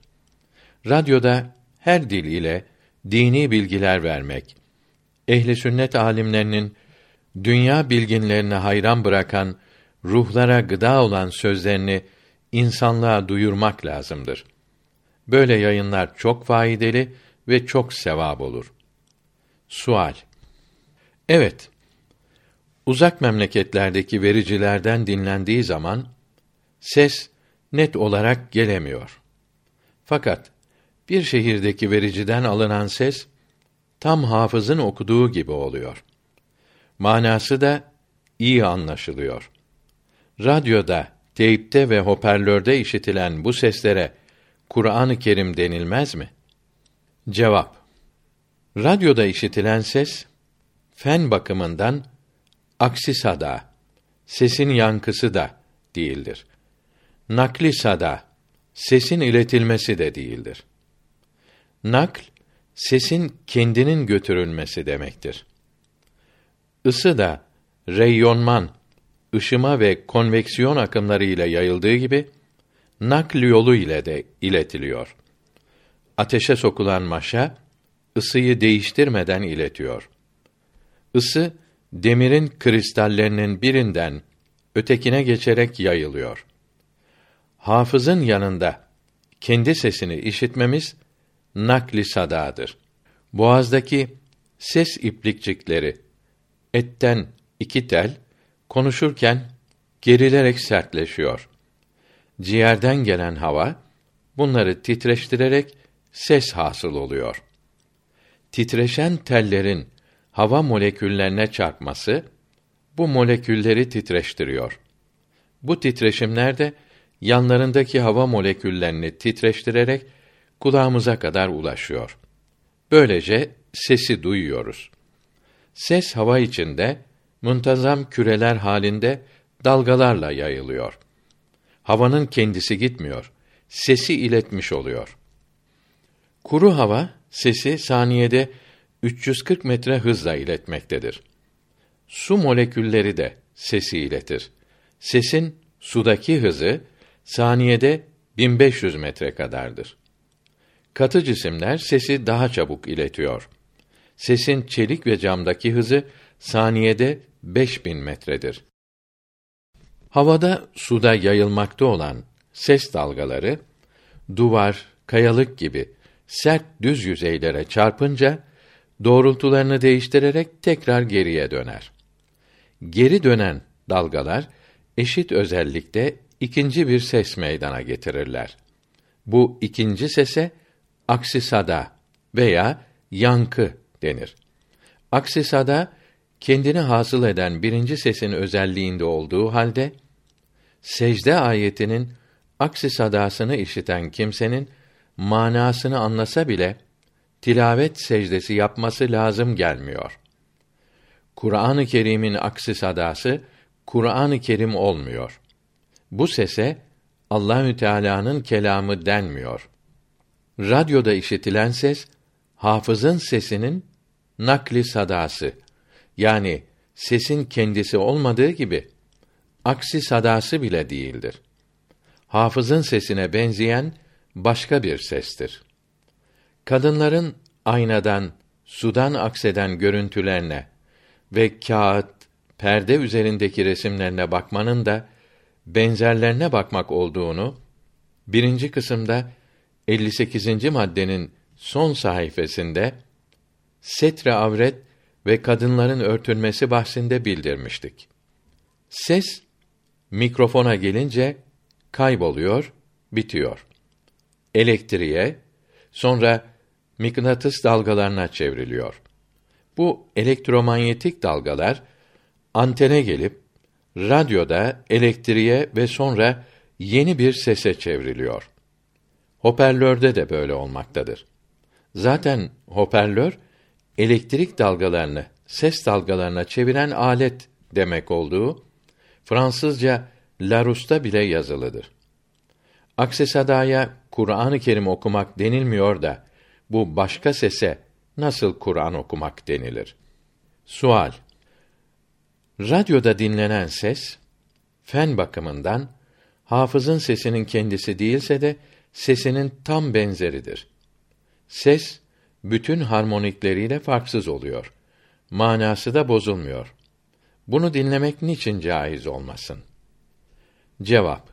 Radyoda her dil ile dini bilgiler vermek, ehli sünnet alimlerinin dünya bilginlerine hayran bırakan, ruhlara gıda olan sözlerini insanlığa duyurmak lazımdır. Böyle yayınlar çok faydalı ve çok sevap olur. Sual Evet, uzak memleketlerdeki vericilerden dinlendiği zaman ses net olarak gelemiyor. Fakat bir şehirdeki vericiden alınan ses tam hafızın okuduğu gibi oluyor. Manası da iyi anlaşılıyor. Radyoda, teypte ve hoparlörde işitilen bu seslere Kur'an-ı Kerim denilmez mi? Cevap Radyoda işitilen ses fen bakımından aksi sada, sesin yankısı da değildir. Nakli sada, sesin iletilmesi de değildir. Nakl, sesin kendinin götürülmesi demektir. Isı da reyonman, ışıma ve konveksiyon akımları ile yayıldığı gibi nakl yolu ile de iletiliyor. Ateşe sokulan maşa ısıyı değiştirmeden iletiyor. Isı demirin kristallerinin birinden ötekine geçerek yayılıyor. Hafızın yanında kendi sesini işitmemiz nakli sadadır. Boğazdaki ses iplikçikleri etten iki tel konuşurken gerilerek sertleşiyor. Ciğerden gelen hava bunları titreştirerek ses hasıl oluyor. Titreşen tellerin hava moleküllerine çarpması bu molekülleri titreştiriyor. Bu titreşimler de yanlarındaki hava moleküllerini titreştirerek kulağımıza kadar ulaşıyor. Böylece sesi duyuyoruz. Ses hava içinde muntazam küreler halinde dalgalarla yayılıyor. Havanın kendisi gitmiyor, sesi iletmiş oluyor. Kuru hava sesi saniyede 340 metre hızla iletmektedir. Su molekülleri de sesi iletir. Sesin sudaki hızı saniyede 1500 metre kadardır. Katı cisimler sesi daha çabuk iletiyor. Sesin çelik ve camdaki hızı saniyede 5000 metredir. Havada, suda yayılmakta olan ses dalgaları duvar, kayalık gibi sert düz yüzeylere çarpınca doğrultularını değiştirerek tekrar geriye döner. Geri dönen dalgalar eşit özellikte ikinci bir ses meydana getirirler. Bu ikinci sese aksisada veya yankı denir. Aksisada kendini hasıl eden birinci sesin özelliğinde olduğu halde secde ayetinin aksi sadasını işiten kimsenin manasını anlasa bile tilavet secdesi yapması lazım gelmiyor. Kur'an-ı Kerim'in aksi sadası Kur'an-ı Kerim olmuyor. Bu sese Allahü Teala'nın kelamı denmiyor. Radyoda işitilen ses hafızın sesinin nakli sadası yani sesin kendisi olmadığı gibi aksi sadası bile değildir. Hafızın sesine benzeyen başka bir sestir. Kadınların aynadan sudan akseden görüntülerine ve kağıt, perde üzerindeki resimlerine bakmanın da benzerlerine bakmak olduğunu birinci kısımda 58. maddenin son sayfasında setre avret ve kadınların örtülmesi bahsinde bildirmiştik. Ses mikrofona gelince kayboluyor, bitiyor. Elektriğe, sonra mıknatıs dalgalarına çevriliyor. Bu elektromanyetik dalgalar antene gelip radyoda elektriğe ve sonra yeni bir sese çevriliyor. Hoparlörde de böyle olmaktadır. Zaten hoparlör elektrik dalgalarını ses dalgalarına çeviren alet demek olduğu Fransızca Larouste'da bile yazılıdır. Aksesadaya Kur'an-ı Kerim okumak denilmiyor da bu başka sese nasıl Kur'an okumak denilir? Sual Radyoda dinlenen ses fen bakımından hafızın sesinin kendisi değilse de sesinin tam benzeridir. Ses bütün harmonikleriyle farksız oluyor. Manası da bozulmuyor. Bunu dinlemek niçin caiz olmasın? Cevap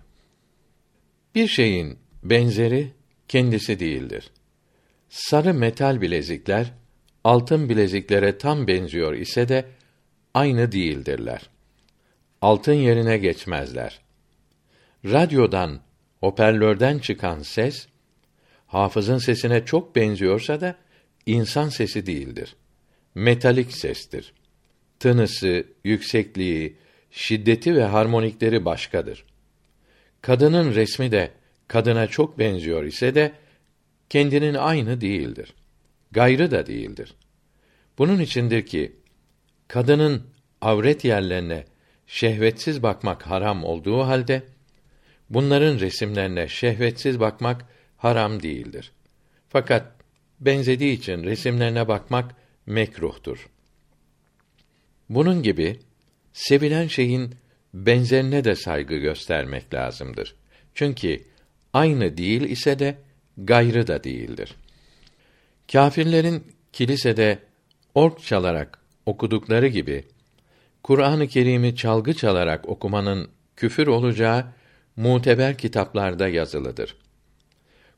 Bir şeyin benzeri kendisi değildir. Sarı metal bilezikler altın bileziklere tam benziyor ise de aynı değildirler. Altın yerine geçmezler. Radyodan, hoparlörden çıkan ses hafızın sesine çok benziyorsa da insan sesi değildir. Metalik sestir. Tınısı, yüksekliği, şiddeti ve harmonikleri başkadır. Kadının resmi de kadına çok benziyor ise de kendinin aynı değildir. Gayrı da değildir. Bunun içindir ki kadının avret yerlerine şehvetsiz bakmak haram olduğu halde bunların resimlerine şehvetsiz bakmak haram değildir. Fakat benzediği için resimlerine bakmak mekruhtur. Bunun gibi sevilen şeyin benzerine de saygı göstermek lazımdır. Çünkü aynı değil ise de gayrı da değildir. Kâfirlerin kilisede ork çalarak okudukları gibi Kur'an-ı Kerim'i çalgı çalarak okumanın küfür olacağı muteber kitaplarda yazılıdır.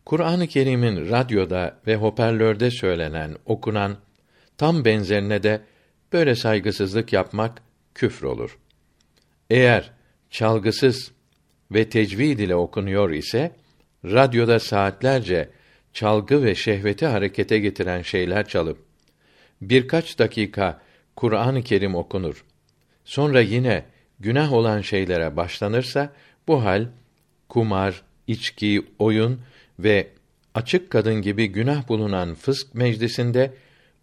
Kur'an-ı Kerim'in radyoda ve hoparlörde söylenen, okunan tam benzerine de böyle saygısızlık yapmak küfür olur. Eğer çalgısız ve tecvid ile okunuyor ise radyoda saatlerce çalgı ve şehveti harekete getiren şeyler çalıp birkaç dakika Kur'an-ı Kerim okunur. Sonra yine günah olan şeylere başlanırsa bu hal kumar, içki, oyun ve açık kadın gibi günah bulunan fısk meclisinde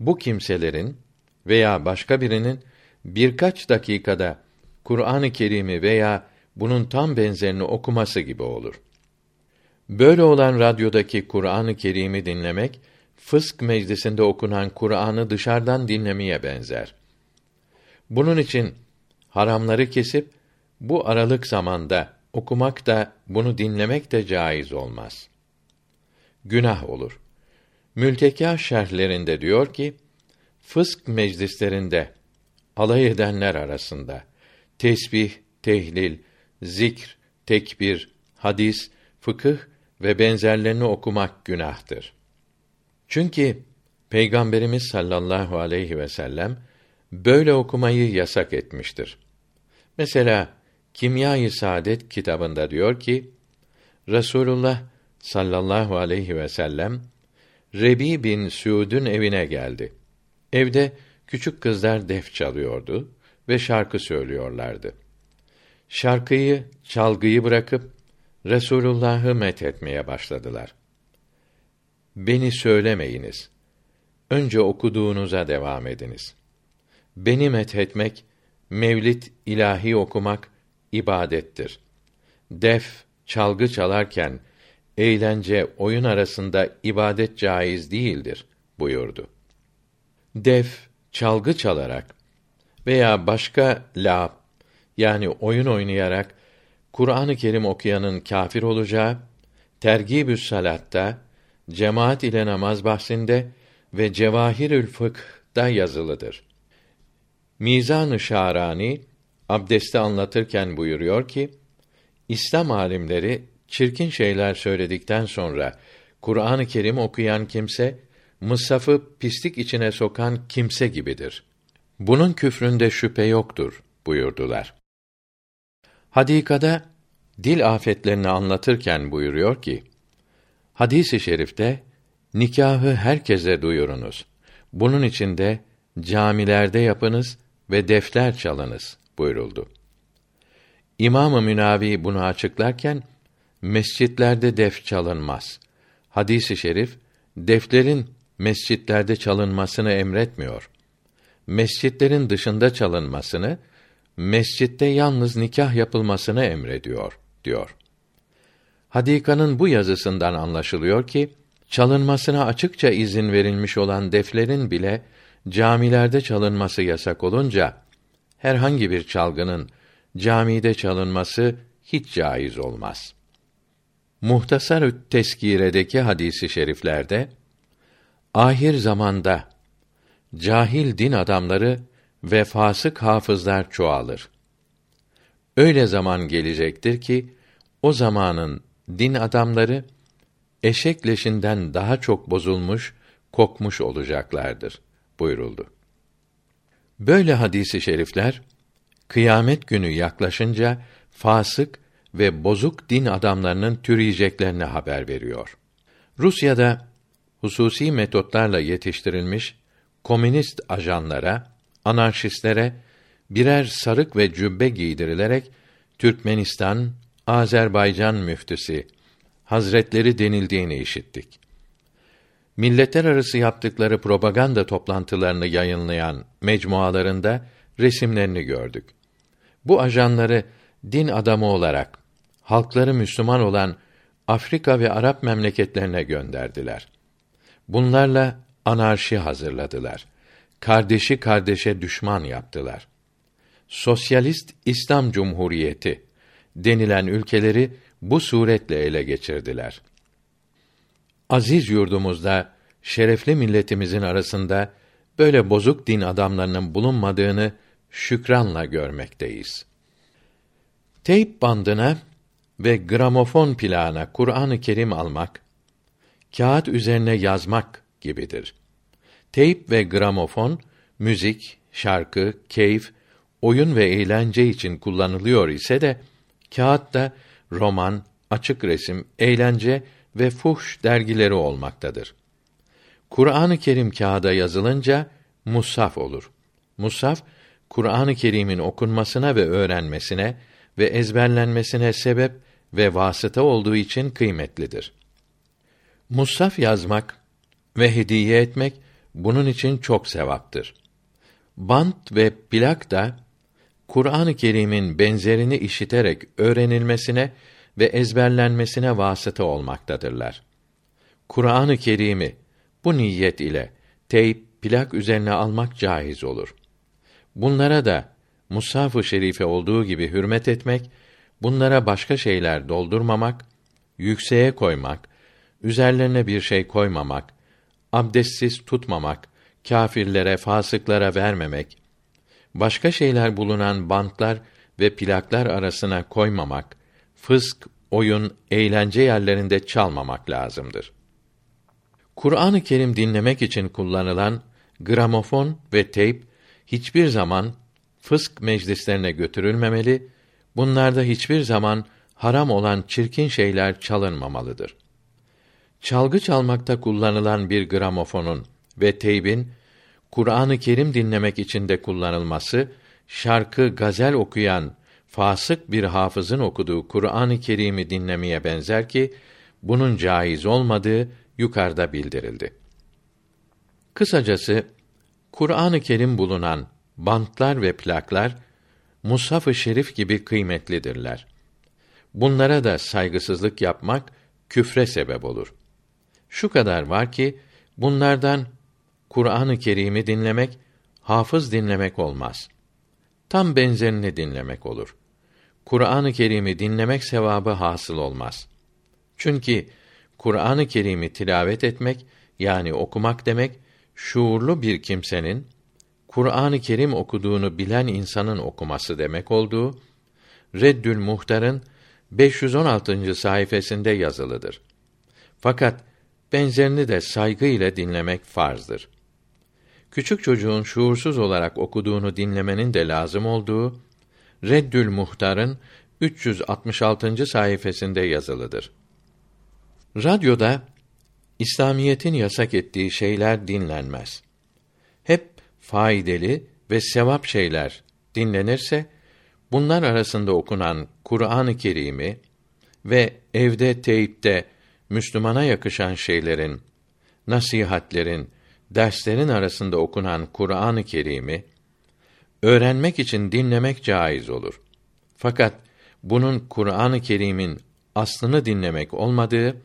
bu kimselerin veya başka birinin birkaç dakikada Kur'an-ı Kerim'i veya bunun tam benzerini okuması gibi olur. Böyle olan radyodaki Kur'an-ı Kerim'i dinlemek fısk meclisinde okunan Kur'an'ı dışarıdan dinlemeye benzer. Bunun için haramları kesip bu aralık zamanda okumak da bunu dinlemek de caiz olmaz. Günah olur. Mülteka şerhlerinde diyor ki, fısk meclislerinde alay edenler arasında tesbih, tehlil, zikr, tekbir, hadis, fıkıh ve benzerlerini okumak günahtır. Çünkü Peygamberimiz sallallahu aleyhi ve sellem böyle okumayı yasak etmiştir. Mesela Kimya-i Saadet kitabında diyor ki Resulullah sallallahu aleyhi ve sellem Rebi bin Suud'un evine geldi. Evde küçük kızlar def çalıyordu ve şarkı söylüyorlardı. Şarkıyı, çalgıyı bırakıp Resulullah'ı met etmeye başladılar. Beni söylemeyiniz. Önce okuduğunuza devam ediniz. Beni met etmek, mevlid ilahi okumak ibadettir. Def, çalgı çalarken eğlence, oyun arasında ibadet caiz değildir buyurdu. Def, çalgı çalarak veya başka la yani oyun oynayarak Kur'an-ı Kerim okuyanın kâfir olacağı Tergibü's Salat'ta cemaat ile namaz bahsinde ve Cevahirül Fıkh'da yazılıdır. Mizan-ı Şarani abdesti anlatırken buyuruyor ki İslam alimleri çirkin şeyler söyledikten sonra Kur'an-ı Kerim okuyan kimse mısafı pislik içine sokan kimse gibidir. Bunun küfründe şüphe yoktur buyurdular. Hadikada dil afetlerini anlatırken buyuruyor ki: Hadis-i şerifte nikahı herkese duyurunuz. Bunun için de camilerde yapınız ve defter çalınız buyuruldu. İmam-ı Münavi bunu açıklarken mescitlerde def çalınmaz. Hadisi şerif deflerin mescitlerde çalınmasını emretmiyor. Mescitlerin dışında çalınmasını, mescitte yalnız nikah yapılmasını emrediyor diyor. Hadika'nın bu yazısından anlaşılıyor ki çalınmasına açıkça izin verilmiş olan deflerin bile camilerde çalınması yasak olunca herhangi bir çalgının camide çalınması hiç caiz olmaz. Muhtasar Teskire'deki hadisi şeriflerde ahir zamanda cahil din adamları ve fasık hafızlar çoğalır. Öyle zaman gelecektir ki o zamanın din adamları eşek leşinden daha çok bozulmuş, kokmuş olacaklardır buyuruldu. Böyle hadisi şerifler kıyamet günü yaklaşınca fasık ve bozuk din adamlarının türeyeceklerini haber veriyor. Rusya'da hususi metotlarla yetiştirilmiş komünist ajanlara, anarşistlere birer sarık ve cübbe giydirilerek Türkmenistan, Azerbaycan müftüsü Hazretleri denildiğini işittik. Milletler arası yaptıkları propaganda toplantılarını yayınlayan mecmualarında resimlerini gördük. Bu ajanları din adamı olarak halkları Müslüman olan Afrika ve Arap memleketlerine gönderdiler. Bunlarla anarşi hazırladılar. Kardeşi kardeşe düşman yaptılar. Sosyalist İslam Cumhuriyeti denilen ülkeleri bu suretle ele geçirdiler. Aziz yurdumuzda şerefli milletimizin arasında böyle bozuk din adamlarının bulunmadığını şükranla görmekteyiz. Teyp bandına ve gramofon plağına Kur'an-ı Kerim almak, kağıt üzerine yazmak gibidir. Teyp ve gramofon, müzik, şarkı, keyif, oyun ve eğlence için kullanılıyor ise de, kağıt da roman, açık resim, eğlence ve fuhş dergileri olmaktadır. Kur'an-ı Kerim kağıda yazılınca mushaf olur. Mushaf Kur'an-ı Kerim'in okunmasına ve öğrenmesine ve ezberlenmesine sebep ve vasıta olduğu için kıymetlidir. Mushaf yazmak ve hediye etmek bunun için çok sevaptır. Bant ve plak da Kur'an-ı Kerim'in benzerini işiterek öğrenilmesine ve ezberlenmesine vasıta olmaktadırlar. Kur'an-ı Kerim'i bu niyet ile teyp, plak üzerine almak caiz olur. Bunlara da Mushaf-ı Şerife olduğu gibi hürmet etmek, bunlara başka şeyler doldurmamak, yükseğe koymak, üzerlerine bir şey koymamak, abdestsiz tutmamak, kâfirlere, fasıklara vermemek, başka şeyler bulunan bantlar ve plaklar arasına koymamak, fısk, oyun, eğlence yerlerinde çalmamak lazımdır. Kur'an-ı Kerim dinlemek için kullanılan gramofon ve teyp hiçbir zaman fısk meclislerine götürülmemeli, bunlarda hiçbir zaman haram olan çirkin şeyler çalınmamalıdır. Çalgı çalmakta kullanılan bir gramofonun ve teybin Kur'an-ı Kerim dinlemek için de kullanılması, şarkı, gazel okuyan fasık bir hafızın okuduğu Kur'an-ı Kerim'i dinlemeye benzer ki bunun caiz olmadığı yukarıda bildirildi. Kısacası Kur'an-ı Kerim bulunan bantlar ve plaklar Mushaf-ı Şerif gibi kıymetlidirler. Bunlara da saygısızlık yapmak küfre sebep olur. Şu kadar var ki bunlardan Kur'an-ı Kerim'i dinlemek hafız dinlemek olmaz. Tam benzerini dinlemek olur. Kur'an-ı Kerim'i dinlemek sevabı hasıl olmaz. Çünkü Kur'an-ı Kerim'i tilavet etmek yani okumak demek şuurlu bir kimsenin Kur'an-ı Kerim okuduğunu bilen insanın okuması demek olduğu Reddül Muhtar'ın 516. sayfasında yazılıdır. Fakat benzerini de saygı ile dinlemek farzdır. Küçük çocuğun şuursuz olarak okuduğunu dinlemenin de lazım olduğu Reddül Muhtar'ın 366. sayfasında yazılıdır. Radyoda İslamiyetin yasak ettiği şeyler dinlenmez. Hep faydalı ve sevap şeyler dinlenirse bunlar arasında okunan Kur'an-ı Kerim'i ve evde teyipte Müslümana yakışan şeylerin, nasihatlerin, derslerin arasında okunan Kur'an-ı Kerim'i öğrenmek için dinlemek caiz olur. Fakat bunun Kur'an-ı Kerim'in aslını dinlemek olmadığı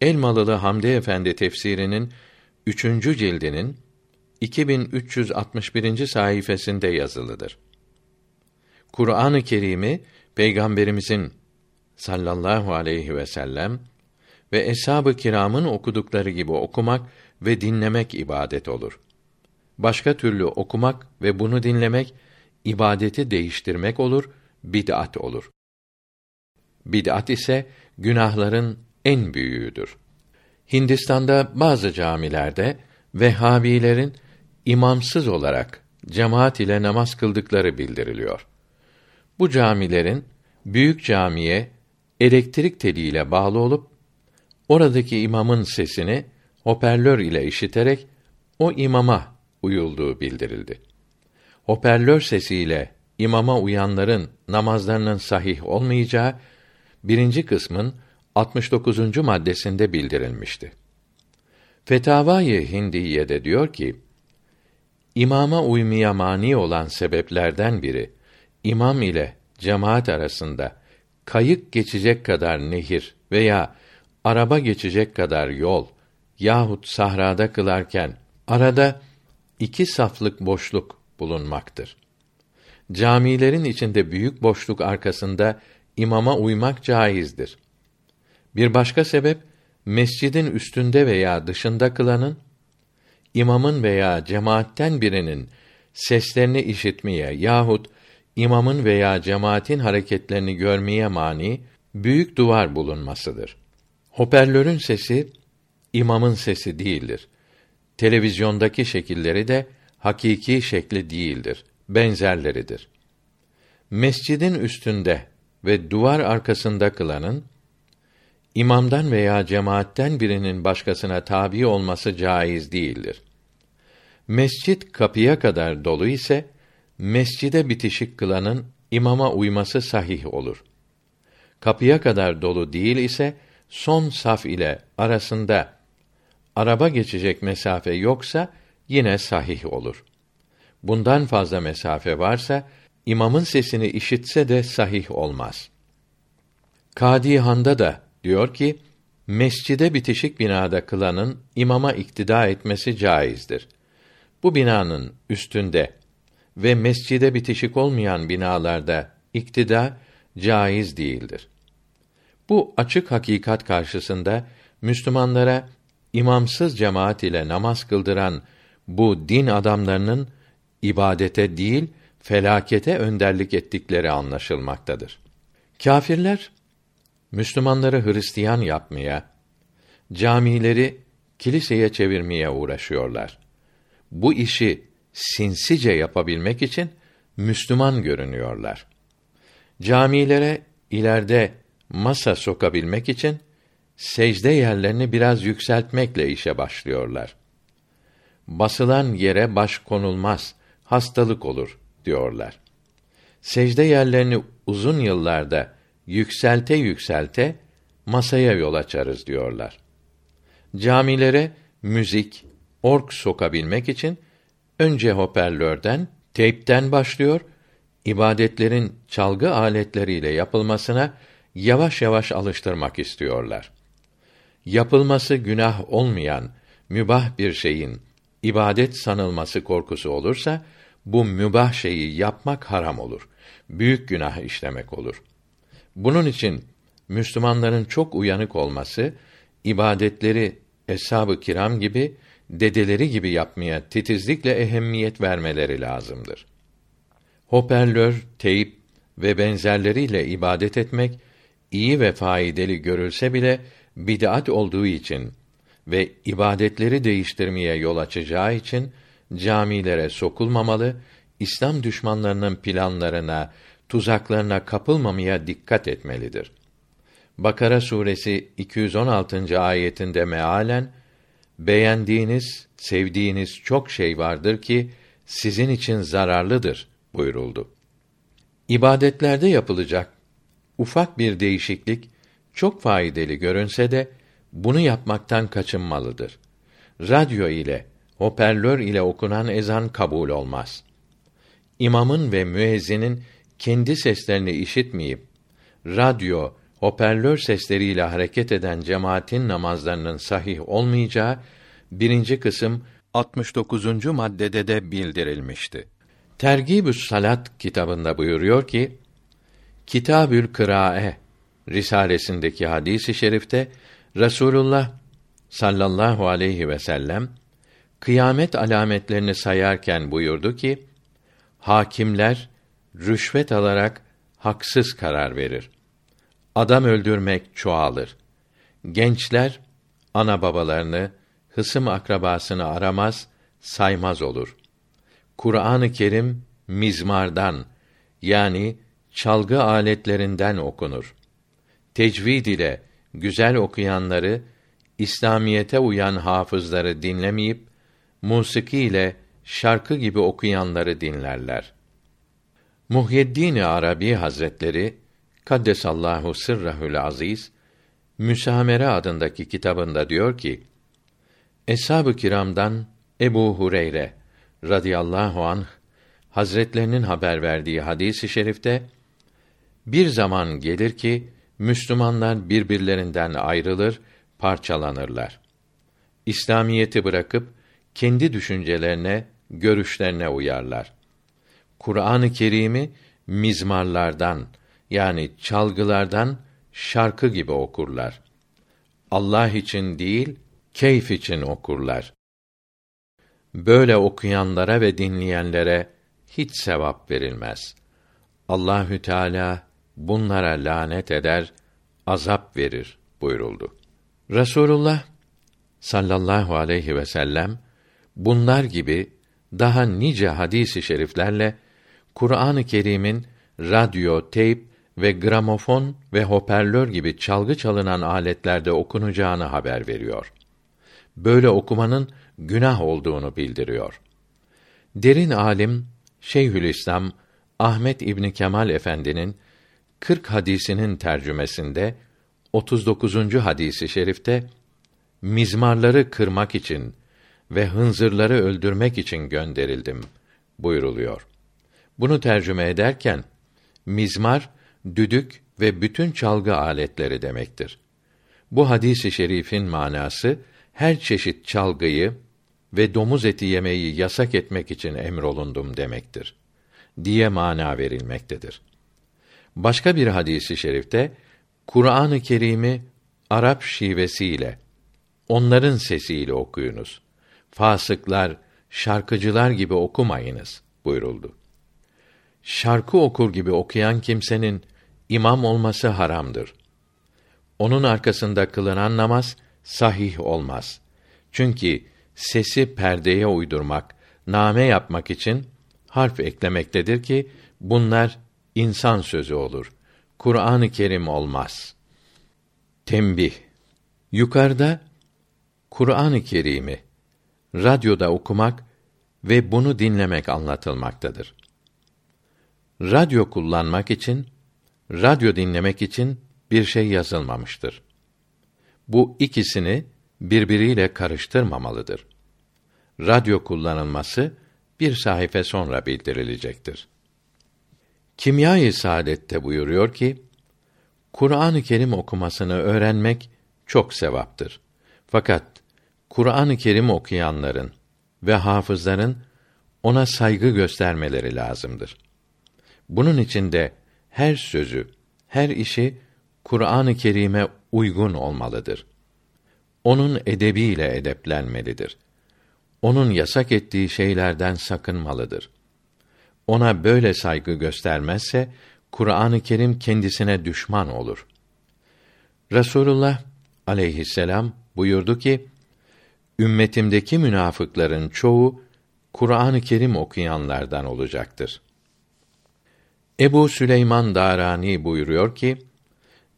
Elmalılı Hamdi Efendi tefsirinin üçüncü cildinin 2361. sayfasında yazılıdır. Kur'an-ı Kerim'i Peygamberimizin sallallahu aleyhi ve sellem ve eshab-ı kiramın okudukları gibi okumak ve dinlemek ibadet olur. Başka türlü okumak ve bunu dinlemek ibadeti değiştirmek olur, bid'at olur. Bid'at ise günahların en büyüğüdür. Hindistan'da bazı camilerde Vehhabilerin imamsız olarak cemaat ile namaz kıldıkları bildiriliyor. Bu camilerin büyük camiye elektrik teliyle bağlı olup oradaki imamın sesini hoparlör ile işiterek o imama uyulduğu bildirildi. Hoparlör sesiyle imama uyanların namazlarının sahih olmayacağı birinci kısmın 69. maddesinde bildirilmişti. Fetavai Hindiye'de diyor ki, İmama uymaya mani olan sebeplerden biri, imam ile cemaat arasında kayık geçecek kadar nehir veya araba geçecek kadar yol yahut sahrada kılarken arada iki saflık boşluk bulunmaktır. Camilerin içinde büyük boşluk arkasında imama uymak caizdir. Bir başka sebep mescidin üstünde veya dışında kılanın imamın veya cemaatten birinin seslerini işitmeye yahut imamın veya cemaatin hareketlerini görmeye mani büyük duvar bulunmasıdır. Hoparlörün sesi imamın sesi değildir. Televizyondaki şekilleri de hakiki şekli değildir. Benzerleridir. Mescidin üstünde ve duvar arkasında kılanın imamdan veya cemaatten birinin başkasına tabi olması caiz değildir. Mescit kapıya kadar dolu ise mescide bitişik kılanın imama uyması sahih olur. Kapıya kadar dolu değil ise son saf ile arasında araba geçecek mesafe yoksa yine sahih olur. Bundan fazla mesafe varsa imamın sesini işitse de sahih olmaz. Kadihan'da da diyor ki mescide bitişik binada kılanın imama iktida etmesi caizdir. Bu binanın üstünde ve mescide bitişik olmayan binalarda iktida caiz değildir. Bu açık hakikat karşısında Müslümanlara imamsız cemaat ile namaz kıldıran bu din adamlarının ibadete değil felakete önderlik ettikleri anlaşılmaktadır. Kâfirler Müslümanları Hristiyan yapmaya, camileri kiliseye çevirmeye uğraşıyorlar. Bu işi sinsice yapabilmek için Müslüman görünüyorlar. Camilere ileride masa sokabilmek için secde yerlerini biraz yükseltmekle işe başlıyorlar. Basılan yere baş konulmaz, hastalık olur diyorlar. Secde yerlerini uzun yıllarda yükselte yükselte masaya yol açarız diyorlar. Camilere müzik, ork sokabilmek için önce hoparlörden, teypten başlıyor, ibadetlerin çalgı aletleriyle yapılmasına yavaş yavaş alıştırmak istiyorlar. Yapılması günah olmayan mübah bir şeyin ibadet sanılması korkusu olursa bu mübah şeyi yapmak haram olur. Büyük günah işlemek olur. Bunun için Müslümanların çok uyanık olması, ibadetleri eshab-ı kiram gibi dedeleri gibi yapmaya titizlikle ehemmiyet vermeleri lazımdır. Hoparlör, teyp ve benzerleriyle ibadet etmek iyi ve faydalı görülse bile bid'at olduğu için ve ibadetleri değiştirmeye yol açacağı için camilere sokulmamalı, İslam düşmanlarının planlarına, tuzaklarına kapılmamaya dikkat etmelidir. Bakara suresi 216. ayetinde mealen beğendiğiniz, sevdiğiniz çok şey vardır ki sizin için zararlıdır buyuruldu. İbadetlerde yapılacak ufak bir değişiklik çok faydalı görünse de bunu yapmaktan kaçınmalıdır. Radyo ile, hoparlör ile okunan ezan kabul olmaz. İmamın ve müezzinin kendi seslerini işitmeyip radyo, hoparlör sesleriyle hareket eden cemaatin namazlarının sahih olmayacağı birinci kısım 69. maddede de bildirilmişti. Tergibü's Salat kitabında buyuruyor ki Kitabül Kırae risalesindeki hadisi i şerifte Resulullah sallallahu aleyhi ve sellem kıyamet alametlerini sayarken buyurdu ki hakimler rüşvet alarak haksız karar verir. Adam öldürmek çoğalır. Gençler ana babalarını, hısım akrabasını aramaz, saymaz olur. Kur'an-ı Kerim mizmardan yani çalgı aletlerinden okunur. Tecvid ile güzel okuyanları, İslamiyete uyan hafızları dinlemeyip musiki ile şarkı gibi okuyanları dinlerler. Muhyiddin Arabi Hazretleri Kaddesallahu sırrahül aziz Müsamere adındaki kitabında diyor ki: Eshab-ı kiramdan Ebu Hureyre radıyallahu anh Hazretlerinin haber verdiği hadisi i şerifte bir zaman gelir ki Müslümanlar birbirlerinden ayrılır, parçalanırlar. İslamiyeti bırakıp kendi düşüncelerine, görüşlerine uyarlar. Kur'an-ı Kerim'i mizmarlardan yani çalgılardan şarkı gibi okurlar. Allah için değil, keyif için okurlar. Böyle okuyanlara ve dinleyenlere hiç sevap verilmez. Allahü Teala bunlara lanet eder, azap verir buyuruldu. Resulullah sallallahu aleyhi ve sellem bunlar gibi daha nice hadisi şeriflerle Kur'an-ı Kerim'in radyo, teyp ve gramofon ve hoparlör gibi çalgı çalınan aletlerde okunacağını haber veriyor. Böyle okumanın günah olduğunu bildiriyor. Derin alim Şeyhülislam Ahmet İbni Kemal Efendi'nin 40 hadisinin tercümesinde 39. hadisi şerifte mizmarları kırmak için ve hınzırları öldürmek için gönderildim buyuruluyor. Bunu tercüme ederken mizmar düdük ve bütün çalgı aletleri demektir. Bu hadisi şerifin manası her çeşit çalgıyı ve domuz eti yemeyi yasak etmek için emrolundum demektir diye mana verilmektedir. Başka bir hadisi şerifte Kur'an-ı Kerim'i Arap şivesiyle onların sesiyle okuyunuz. Fasıklar, şarkıcılar gibi okumayınız buyuruldu. Şarkı okur gibi okuyan kimsenin imam olması haramdır. Onun arkasında kılınan namaz sahih olmaz. Çünkü sesi perdeye uydurmak, name yapmak için harf eklemektedir ki bunlar insan sözü olur. Kur'an-ı Kerim olmaz. Tembih. Yukarıda Kur'an-ı Kerim'i radyoda okumak ve bunu dinlemek anlatılmaktadır. Radyo kullanmak için, radyo dinlemek için bir şey yazılmamıştır. Bu ikisini birbiriyle karıştırmamalıdır. Radyo kullanılması bir sayfa sonra bildirilecektir. Kimya-i Saadet'te buyuruyor ki, Kur'an-ı Kerim okumasını öğrenmek çok sevaptır. Fakat Kur'an-ı Kerim okuyanların ve hafızların ona saygı göstermeleri lazımdır. Bunun için de her sözü, her işi Kur'an-ı Kerim'e uygun olmalıdır. Onun edebiyle edeplenmelidir. onun yasak ettiği şeylerden sakınmalıdır. Ona böyle saygı göstermezse Kur'an-ı Kerim kendisine düşman olur. Resulullah aleyhisselam buyurdu ki: Ümmetimdeki münafıkların çoğu Kur'an-ı Kerim okuyanlardan olacaktır. Ebu Süleyman Darani buyuruyor ki: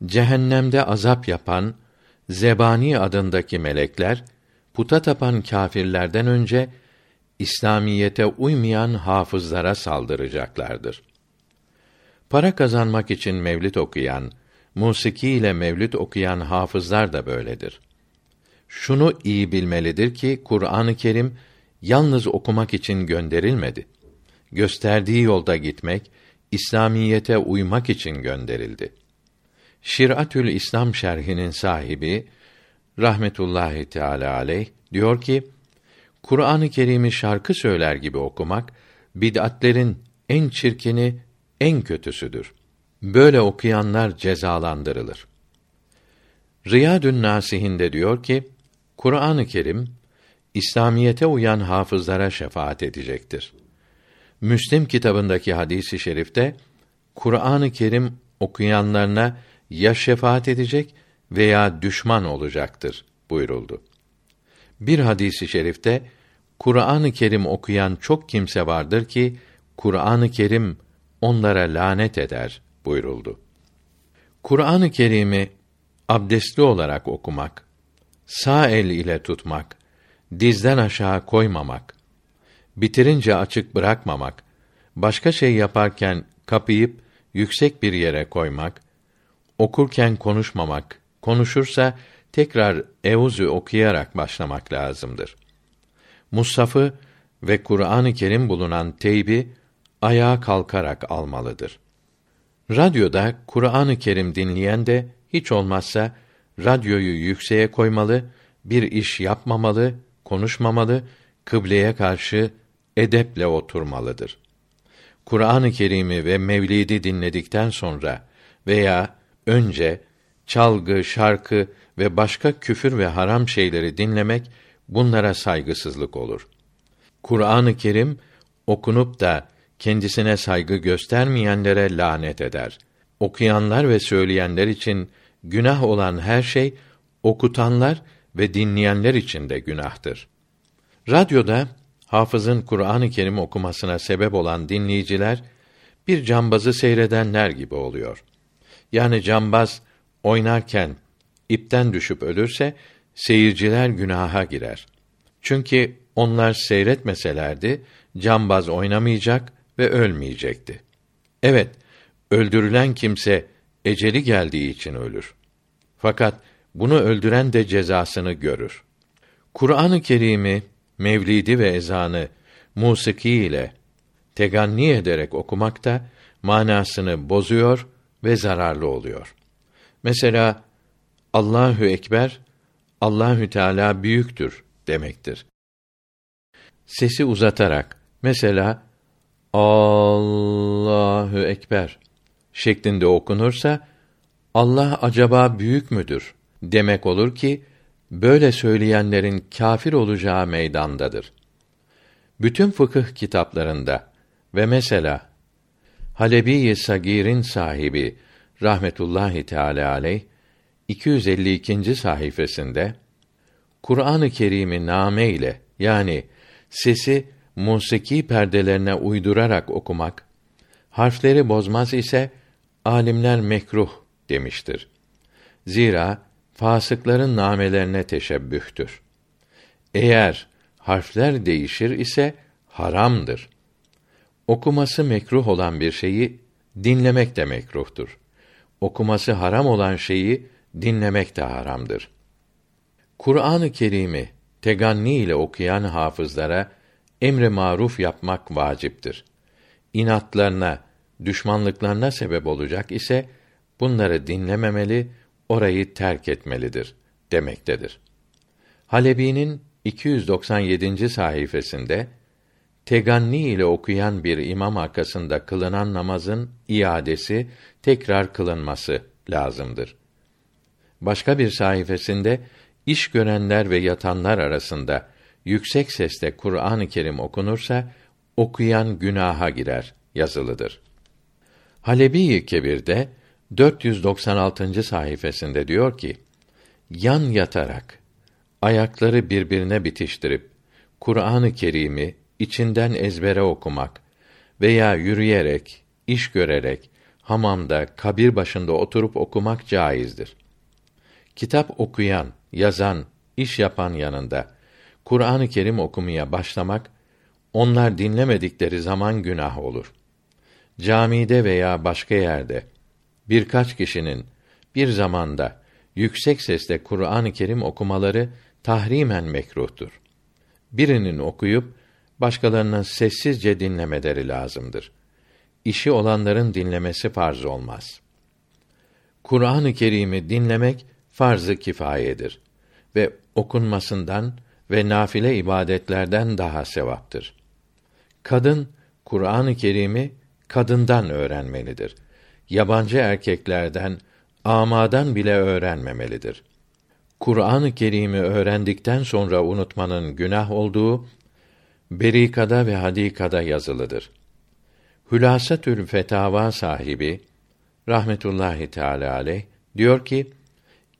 Cehennemde azap yapan Zebani adındaki melekler puta tapan kâfirlerden önce İslamiyete uymayan hafızlara saldıracaklardır. Para kazanmak için mevlid okuyan, musiki ile mevlid okuyan hafızlar da böyledir. Şunu iyi bilmelidir ki Kur'an-ı Kerim yalnız okumak için gönderilmedi. Gösterdiği yolda gitmek, İslamiyete uymak için gönderildi. Şiratül İslam şerhinin sahibi rahmetullahi teala aleyh diyor ki Kur'an-ı Kerim'i şarkı söyler gibi okumak bid'atlerin en çirkini, en kötüsüdür. Böyle okuyanlar cezalandırılır. Riyadün Nasihinde diyor ki Kur'an-ı Kerim İslamiyete uyan hafızlara şefaat edecektir. Müslim kitabındaki hadisi i şerifte Kur'an-ı Kerim okuyanlarına ya şefaat edecek veya düşman olacaktır buyuruldu. Bir hadisi i şerifte Kur'an-ı Kerim okuyan çok kimse vardır ki Kur'an-ı Kerim onlara lanet eder buyuruldu. Kur'an-ı Kerim'i abdestli olarak okumak, sağ el ile tutmak, dizden aşağı koymamak, bitirince açık bırakmamak, başka şey yaparken kapayıp yüksek bir yere koymak, okurken konuşmamak, konuşursa tekrar Euzü okuyarak başlamak lazımdır. Mushafı ve Kur'an-ı Kerim bulunan teybi ayağa kalkarak almalıdır. Radyoda Kur'an-ı Kerim dinleyen de hiç olmazsa radyoyu yükseğe koymalı, bir iş yapmamalı, konuşmamalı, kıbleye karşı edeple oturmalıdır. Kur'an-ı Kerim'i ve Mevlid'i dinledikten sonra veya önce çalgı, şarkı ve başka küfür ve haram şeyleri dinlemek bunlara saygısızlık olur. Kur'an-ı Kerim okunup da kendisine saygı göstermeyenlere lanet eder. Okuyanlar ve söyleyenler için günah olan her şey okutanlar ve dinleyenler için de günahtır. Radyoda hafızın Kur'an-ı Kerim okumasına sebep olan dinleyiciler bir cambazı seyredenler gibi oluyor. Yani cambaz oynarken ipten düşüp ölürse seyirciler günaha girer. Çünkü onlar seyretmeselerdi cambaz oynamayacak ve ölmeyecekti. Evet, öldürülen kimse eceli geldiği için ölür. Fakat bunu öldüren de cezasını görür. Kur'an-ı Kerim'i, mevlidi ve ezanı musiki ile teganni ederek okumak da manasını bozuyor ve zararlı oluyor. Mesela Allahü ekber Allahü Teala büyüktür demektir. Sesi uzatarak mesela Allahu ekber şeklinde okunursa Allah acaba büyük müdür demek olur ki böyle söyleyenlerin kâfir olacağı meydandadır. Bütün fıkıh kitaplarında ve mesela Halebi Sagir'in sahibi rahmetullahi teala aleyh 252. sayfasında Kur'an-ı Kerim'i name ile yani sesi musiki perdelerine uydurarak okumak, harfleri bozmaz ise alimler mekruh demiştir. Zira fasıkların namelerine teşebbühtür. Eğer harfler değişir ise haramdır. Okuması mekruh olan bir şeyi dinlemek de mekruhtur. Okuması haram olan şeyi dinlemek de haramdır. Kur'an-ı Kerim'i teganni ile okuyan hafızlara emre maruf yapmak vaciptir. İnatlarına, düşmanlıklarına sebep olacak ise bunları dinlememeli, orayı terk etmelidir demektedir. Halebi'nin 297. sayfasında teganni ile okuyan bir imam arkasında kılınan namazın iadesi tekrar kılınması lazımdır. Başka bir sayfasında iş görenler ve yatanlar arasında yüksek sesle Kur'an-ı Kerim okunursa okuyan günaha girer yazılıdır. Halebi Kebir'de 496. sayfasında diyor ki: Yan yatarak ayakları birbirine bitiştirip Kur'an-ı Kerim'i içinden ezbere okumak veya yürüyerek, iş görerek, hamamda, kabir başında oturup okumak caizdir. Kitap okuyan, yazan, iş yapan yanında Kur'an-ı Kerim okumaya başlamak onlar dinlemedikleri zaman günah olur. Camide veya başka yerde birkaç kişinin bir zamanda yüksek sesle Kur'an-ı Kerim okumaları tahrimen mekruhtur. Birinin okuyup başkalarının sessizce dinlemeleri lazımdır. İşi olanların dinlemesi farz olmaz. Kur'an-ı Kerim'i dinlemek farz-ı kifayedir ve okunmasından ve nafile ibadetlerden daha sevaptır. Kadın Kur'an-ı Kerim'i kadından öğrenmelidir. Yabancı erkeklerden, amadan bile öğrenmemelidir. Kur'an-ı Kerim'i öğrendikten sonra unutmanın günah olduğu Berikada ve Hadikada yazılıdır. Hülasatül Fetava sahibi rahmetullahi teala aleyh diyor ki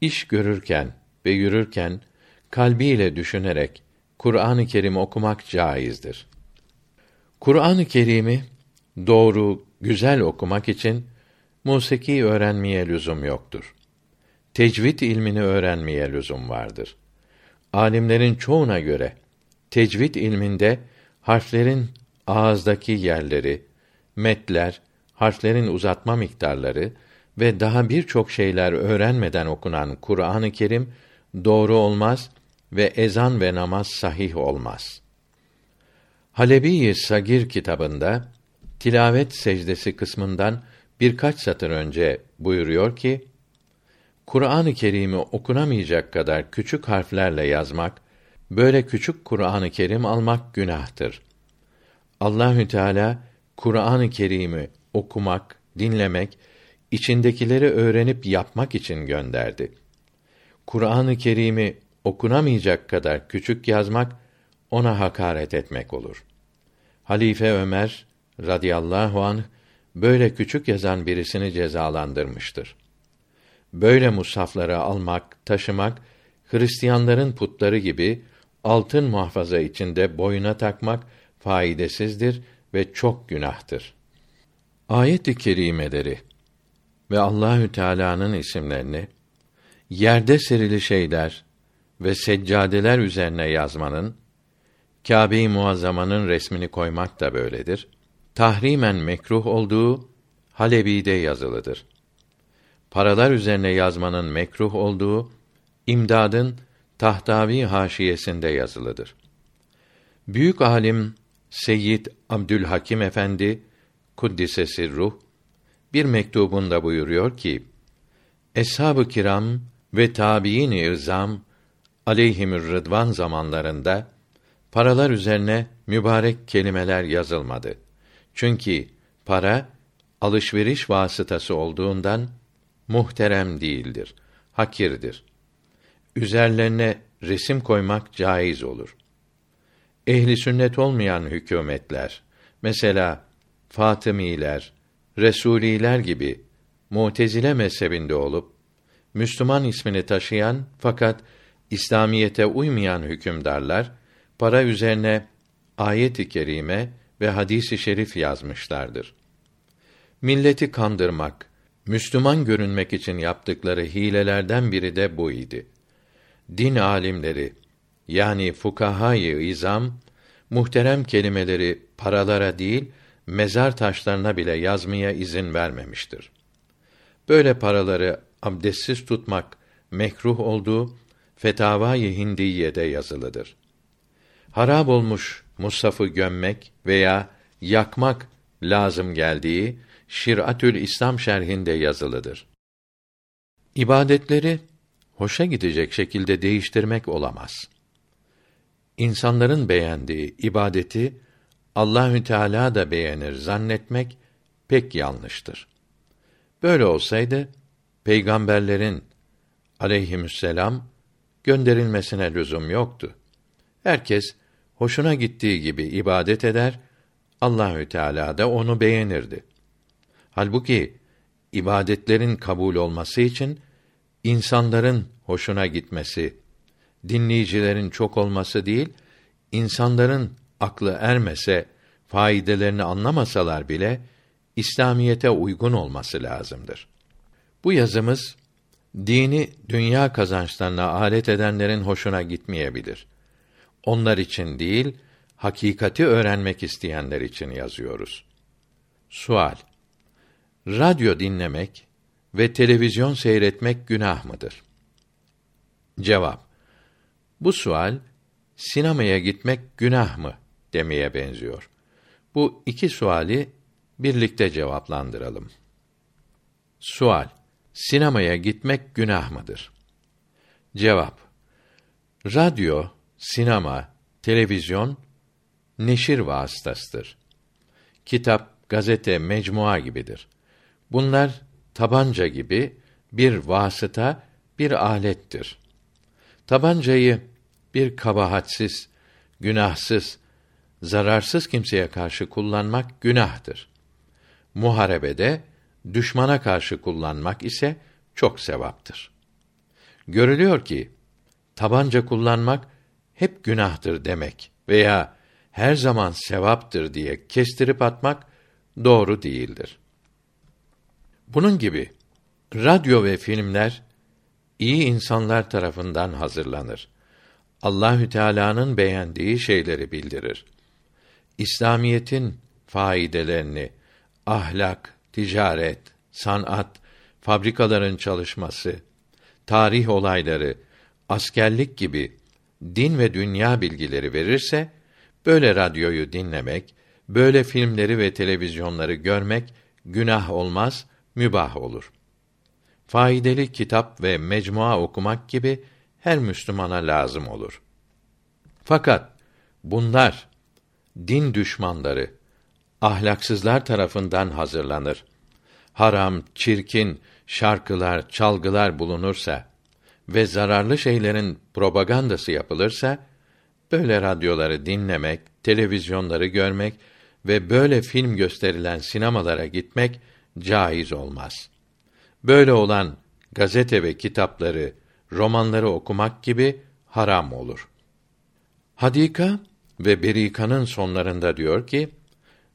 iş görürken ve yürürken kalbiyle düşünerek Kur'an-ı Kerim okumak caizdir. Kur'an-ı Kerim'i doğru, güzel okumak için musiki öğrenmeye lüzum yoktur. Tecvid ilmini öğrenmeye lüzum vardır. Alimlerin çoğuna göre tecvid ilminde harflerin ağızdaki yerleri, metler, harflerin uzatma miktarları ve daha birçok şeyler öğrenmeden okunan Kur'an-ı Kerim doğru olmaz ve ezan ve namaz sahih olmaz. Halebi Sagir kitabında tilavet secdesi kısmından birkaç satır önce buyuruyor ki Kur'an-ı Kerim'i okunamayacak kadar küçük harflerle yazmak, böyle küçük Kur'an-ı Kerim almak günahtır. Allahü Teala Kur'an-ı Kerim'i okumak, dinlemek, içindekileri öğrenip yapmak için gönderdi. Kur'an-ı Kerim'i okunamayacak kadar küçük yazmak ona hakaret etmek olur. Halife Ömer radıyallahu anh böyle küçük yazan birisini cezalandırmıştır. Böyle musafları almak, taşımak Hristiyanların putları gibi altın muhafaza içinde boyuna takmak faydasızdır ve çok günahtır. Ayet-i kerimeleri ve Allahü Teala'nın isimlerini yerde serili şeyler ve seccadeler üzerine yazmanın Kâbe-i Muazzama'nın resmini koymak da böyledir. Tahrimen mekruh olduğu Halebi'de yazılıdır. Paralar üzerine yazmanın mekruh olduğu İmdad'ın Tahtavi haşiyesinde yazılıdır. Büyük alim Seyyid Abdülhakim Efendi kuddisesi ruh bir mektubunda buyuruyor ki Eshab-ı kiram ve tabiin irzam aleyhimür rıdvan zamanlarında paralar üzerine mübarek kelimeler yazılmadı. Çünkü para alışveriş vasıtası olduğundan muhterem değildir, hakirdir. Üzerlerine resim koymak caiz olur. Ehli sünnet olmayan hükümetler, mesela Fatımiler, Resuliler gibi Mutezile mezhebinde olup Müslüman ismini taşıyan fakat İslamiyete uymayan hükümdarlar para üzerine ayet-i kerime ve hadisi şerif yazmışlardır. Milleti kandırmak, Müslüman görünmek için yaptıkları hilelerden biri de bu idi. Din alimleri yani fukahayı izam muhterem kelimeleri paralara değil mezar taşlarına bile yazmaya izin vermemiştir. Böyle paraları abdestsiz tutmak mekruh olduğu Fetavai Hindiye'de yazılıdır. Harab olmuş musafı gömmek veya yakmak lazım geldiği Şiratül İslam şerhinde yazılıdır. İbadetleri hoşa gidecek şekilde değiştirmek olamaz. İnsanların beğendiği ibadeti Allahü Teala da beğenir zannetmek pek yanlıştır. Böyle olsaydı peygamberlerin aleyhisselam gönderilmesine lüzum yoktu. Herkes hoşuna gittiği gibi ibadet eder, Allahü Teala da onu beğenirdi. Halbuki ibadetlerin kabul olması için insanların hoşuna gitmesi, dinleyicilerin çok olması değil, insanların aklı ermese, faydelerini anlamasalar bile İslamiyete uygun olması lazımdır. Bu yazımız dini dünya kazançlarına alet edenlerin hoşuna gitmeyebilir. Onlar için değil, hakikati öğrenmek isteyenler için yazıyoruz. Sual: Radyo dinlemek ve televizyon seyretmek günah mıdır? Cevap: Bu sual sinemaya gitmek günah mı demeye benziyor. Bu iki suali birlikte cevaplandıralım. Sual: Sinemaya gitmek günah mıdır? Cevap: Radyo, sinema, televizyon neşir vasıtasıdır. Kitap, gazete, mecmua gibidir. Bunlar tabanca gibi bir vasıta, bir alettir. Tabancayı bir kabahatsiz, günahsız, zararsız kimseye karşı kullanmak günahtır. Muharebede düşmana karşı kullanmak ise çok sevaptır. Görülüyor ki tabanca kullanmak hep günahtır demek veya her zaman sevaptır diye kestirip atmak doğru değildir. Bunun gibi radyo ve filmler iyi insanlar tarafından hazırlanır. Allahü Teala'nın beğendiği şeyleri bildirir. İslamiyetin faidelerini, ahlak, ticaret, sanat, fabrikaların çalışması, tarih olayları, askerlik gibi din ve dünya bilgileri verirse böyle radyoyu dinlemek, böyle filmleri ve televizyonları görmek günah olmaz, mübah olur. Faydalı kitap ve mecmua okumak gibi her Müslümana lazım olur. Fakat bunlar din düşmanları, ahlaksızlar tarafından hazırlanır. Haram, çirkin şarkılar, çalgılar bulunursa ve zararlı şeylerin propagandası yapılırsa böyle radyoları dinlemek, televizyonları görmek ve böyle film gösterilen sinemalara gitmek caiz olmaz. Böyle olan gazete ve kitapları, romanları okumak gibi haram olur. Hadika ve Berika'nın sonlarında diyor ki,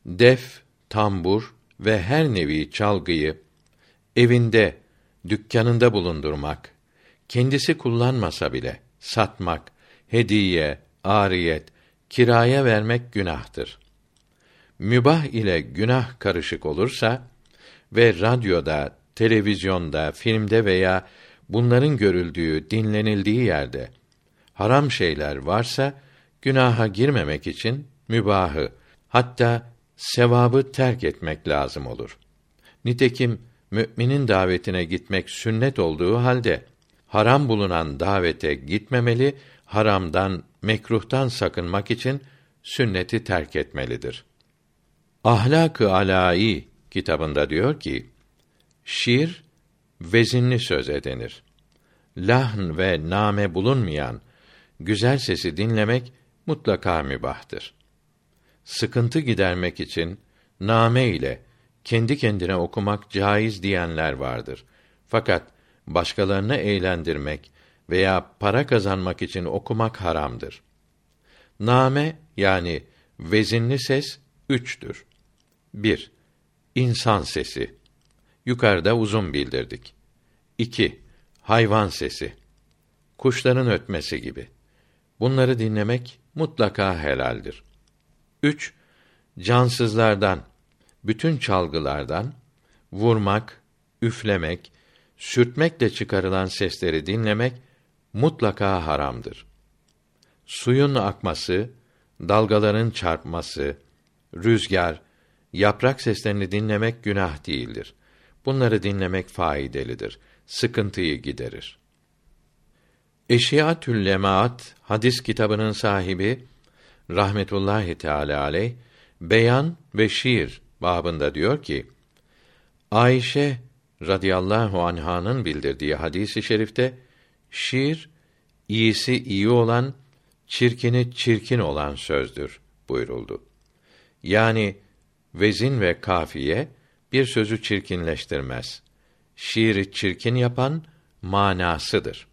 def, tambur ve her nevi çalgıyı evinde, dükkanında bulundurmak, kendisi kullanmasa bile satmak, hediye, ariyet, kiraya vermek günahtır. Mübah ile günah karışık olursa ve radyoda, televizyonda, filmde veya bunların görüldüğü, dinlenildiği yerde haram şeyler varsa günaha girmemek için mübahı hatta sevabı terk etmek lazım olur. Nitekim müminin davetine gitmek sünnet olduğu halde haram bulunan davete gitmemeli, haramdan, mekruhtan sakınmak için sünneti terk etmelidir. Ahlak-ı Alâî kitabında diyor ki, şiir vezinli söze denir. Lahn ve name bulunmayan güzel sesi dinlemek mutlaka mübahtır. Sıkıntı gidermek için name ile kendi kendine okumak caiz diyenler vardır. Fakat başkalarını eğlendirmek veya para kazanmak için okumak haramdır. Name yani vezinli ses üçtür. 1. İnsan sesi. Yukarıda uzun bildirdik. 2. Hayvan sesi. Kuşların ötmesi gibi. Bunları dinlemek mutlaka helaldir. 3. Cansızlardan, bütün çalgılardan vurmak, üflemek, sürtmekle çıkarılan sesleri dinlemek mutlaka haramdır. Suyun akması, dalgaların çarpması, rüzgar, yaprak seslerini dinlemek günah değildir. Bunları dinlemek faydalıdır. Sıkıntıyı giderir. Eşiyatül Lemaat hadis kitabının sahibi rahmetullahi teala aleyh beyan ve şiir babında diyor ki Ayşe radıyallahu anh'ın bildirdiği hadisi i şerifte şiir iyisi iyi olan çirkini çirkin olan sözdür buyuruldu. Yani vezin ve kafiye bir sözü çirkinleştirmez. Şiiri çirkin yapan manasıdır.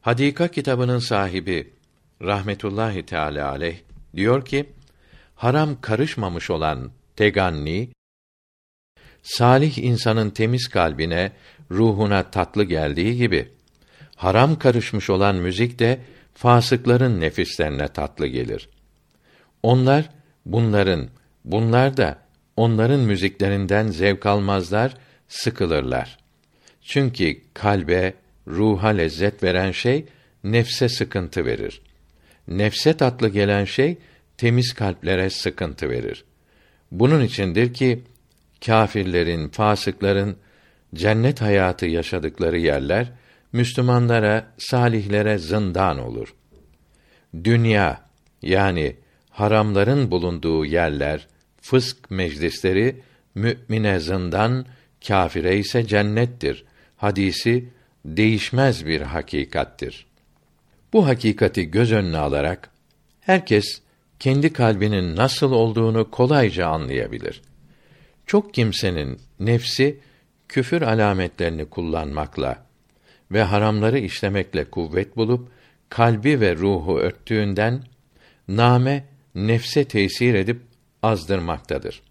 Hadika kitabının sahibi rahmetullahi teala aleyh diyor ki haram karışmamış olan teganni salih insanın temiz kalbine, ruhuna tatlı geldiği gibi haram karışmış olan müzik de fasıkların nefislerine tatlı gelir. Onlar bunların, bunlar da onların müziklerinden zevk almazlar, sıkılırlar. Çünkü kalbe, ruha lezzet veren şey nefse sıkıntı verir. Nefse tatlı gelen şey temiz kalplere sıkıntı verir. Bunun içindir ki kâfirlerin, fasıkların cennet hayatı yaşadıkları yerler Müslümanlara, salihlere zindan olur. Dünya yani haramların bulunduğu yerler, fısk meclisleri mümine zindan, kâfire ise cennettir. Hadisi değişmez bir hakikattir. Bu hakikati göz önüne alarak herkes kendi kalbinin nasıl olduğunu kolayca anlayabilir. Çok kimsenin nefsi küfür alametlerini kullanmakla ve haramları işlemekle kuvvet bulup kalbi ve ruhu örttüğünden name nefse tesir edip azdırmaktadır.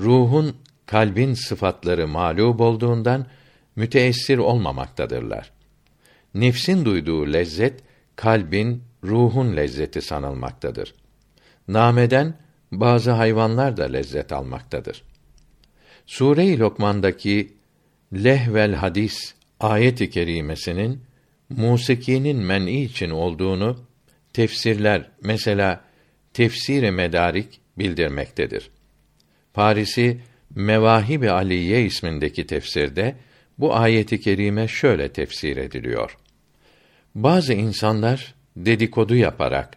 Ruhun kalbin sıfatları mağlup olduğundan müteessir olmamaktadırlar. Nefsin duyduğu lezzet kalbin, ruhun lezzeti sanılmaktadır. Nameden bazı hayvanlar da lezzet almaktadır. Sure-i Lokman'daki lehvel hadis ayet-i kerimesinin musikinin men'i için olduğunu tefsirler mesela Tefsir-i Medarik bildirmektedir. Parisi Mevahib-i Aliye ismindeki tefsirde bu ayeti kerime şöyle tefsir ediliyor. Bazı insanlar dedikodu yaparak,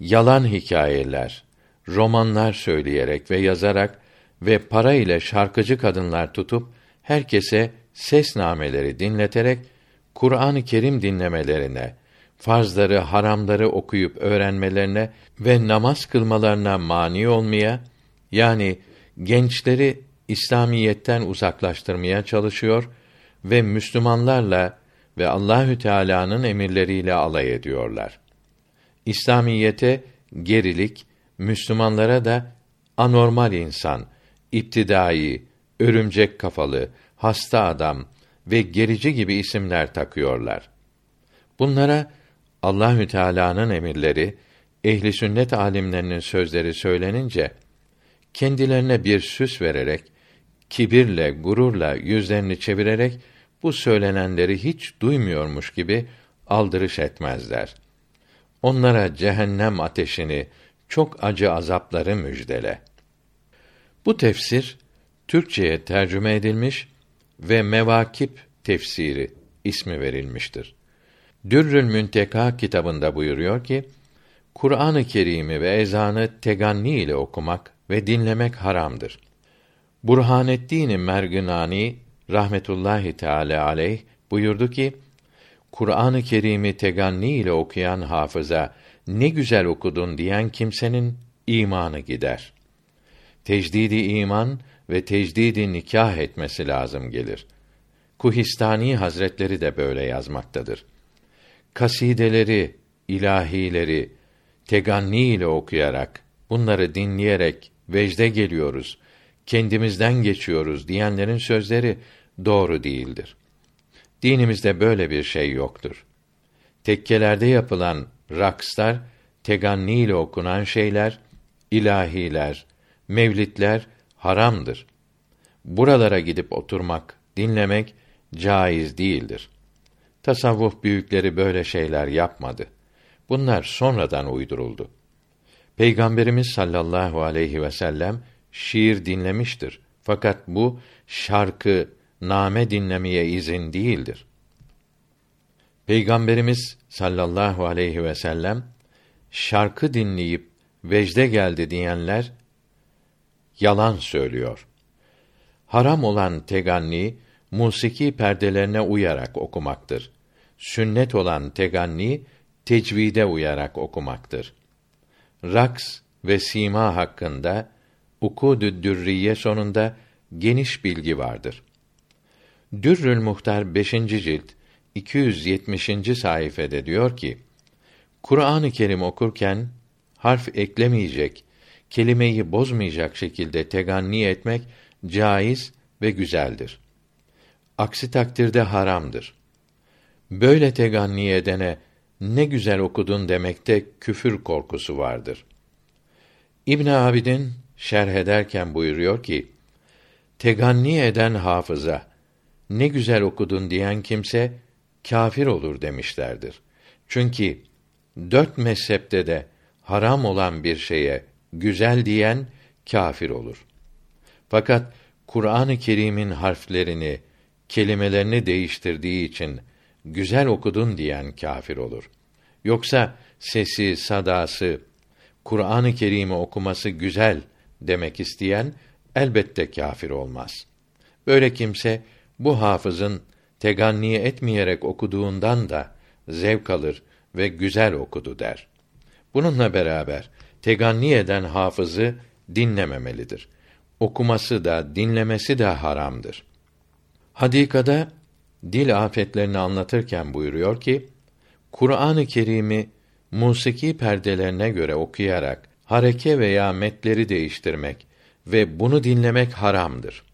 yalan hikayeler, romanlar söyleyerek ve yazarak ve para ile şarkıcı kadınlar tutup herkese ses nameleri dinleterek Kur'an-ı Kerim dinlemelerine, farzları, haramları okuyup öğrenmelerine ve namaz kılmalarına mani olmaya, yani gençleri İslamiyetten uzaklaştırmaya çalışıyor ve Müslümanlarla ve Allahü Teala'nın emirleriyle alay ediyorlar. İslamiyete gerilik, Müslümanlara da anormal insan, iptidai, örümcek kafalı, hasta adam ve gerici gibi isimler takıyorlar. Bunlara Allahü Teala'nın emirleri, ehli sünnet alimlerinin sözleri söylenince kendilerine bir süs vererek kibirle, gururla yüzlerini çevirerek bu söylenenleri hiç duymuyormuş gibi aldırış etmezler. Onlara cehennem ateşini, çok acı azapları müjdele. Bu tefsir Türkçeye tercüme edilmiş ve Mevakip tefsiri ismi verilmiştir. Dürrül Münteka kitabında buyuruyor ki, Kur'an-ı Kerim'i ve ezanı teganni ile okumak ve dinlemek haramdır. Burhanettin Merginani rahmetullahi teala aleyh buyurdu ki Kur'an-ı Kerim'i teganni ile okuyan hafıza ne güzel okudun diyen kimsenin imanı gider. Tecdidi iman ve tecdidi nikah etmesi lazım gelir. Kuhistani Hazretleri de böyle yazmaktadır. Kasideleri, ilahileri teganni ile okuyarak, bunları dinleyerek vecde geliyoruz, kendimizden geçiyoruz diyenlerin sözleri doğru değildir. Dinimizde böyle bir şey yoktur. Tekkelerde yapılan rakslar, teganni ile okunan şeyler, ilahiler, mevlitler haramdır. Buralara gidip oturmak, dinlemek caiz değildir. Tasavvuf büyükleri böyle şeyler yapmadı. Bunlar sonradan uyduruldu. Peygamberimiz sallallahu aleyhi ve sellem şiir dinlemiştir. Fakat bu şarkı, name dinlemeye izin değildir. Peygamberimiz sallallahu aleyhi ve sellem şarkı dinleyip vecde geldi diyenler yalan söylüyor. Haram olan teganni musiki perdelerine uyarak okumaktır. Sünnet olan teganni tecvide uyarak okumaktır. Raks ve sima hakkında Ukudü Dürriye sonunda geniş bilgi vardır. Dürrül Muhtar 5. cilt 270. sayfede diyor ki: Kur'an-ı Kerim okurken harf eklemeyecek, kelimeyi bozmayacak şekilde teganni etmek caiz ve güzeldir. Aksi takdirde haramdır. Böyle teganni edene ne güzel okudun demekte küfür korkusu vardır. İbn Abidin şerh ederken buyuruyor ki: Teganni eden hafıza ne güzel okudun diyen kimse kafir olur demişlerdir. Çünkü dört mezhepte de haram olan bir şeye güzel diyen kafir olur. Fakat Kur'an-ı Kerim'in harflerini, kelimelerini değiştirdiği için güzel okudun diyen kafir olur. Yoksa sesi, sadası, Kur'an-ı Kerim'i okuması güzel demek isteyen elbette kafir olmaz. Böyle kimse bu hafızın teganni etmeyerek okuduğundan da zevk alır ve güzel okudu der. Bununla beraber teganni eden hafızı dinlememelidir. Okuması da dinlemesi de haramdır. Hadikada dil afetlerini anlatırken buyuruyor ki Kur'an-ı Kerim'i musiki perdelerine göre okuyarak hareke veya metleri değiştirmek ve bunu dinlemek haramdır.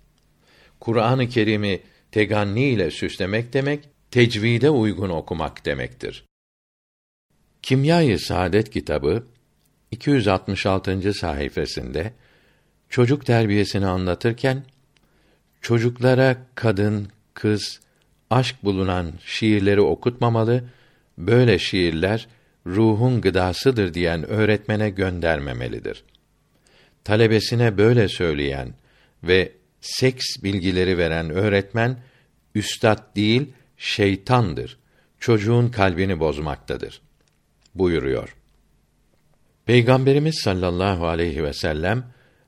Kur'an-ı Kerim'i teganni ile süslemek demek tecvide uygun okumak demektir. Kimyayı Saadet kitabı 266. sayfasında çocuk terbiyesini anlatırken çocuklara kadın, kız, aşk bulunan şiirleri okutmamalı, böyle şiirler ruhun gıdasıdır diyen öğretmene göndermemelidir. Talebesine böyle söyleyen ve seks bilgileri veren öğretmen üstad değil şeytandır. Çocuğun kalbini bozmaktadır. buyuruyor. Peygamberimiz sallallahu aleyhi ve sellem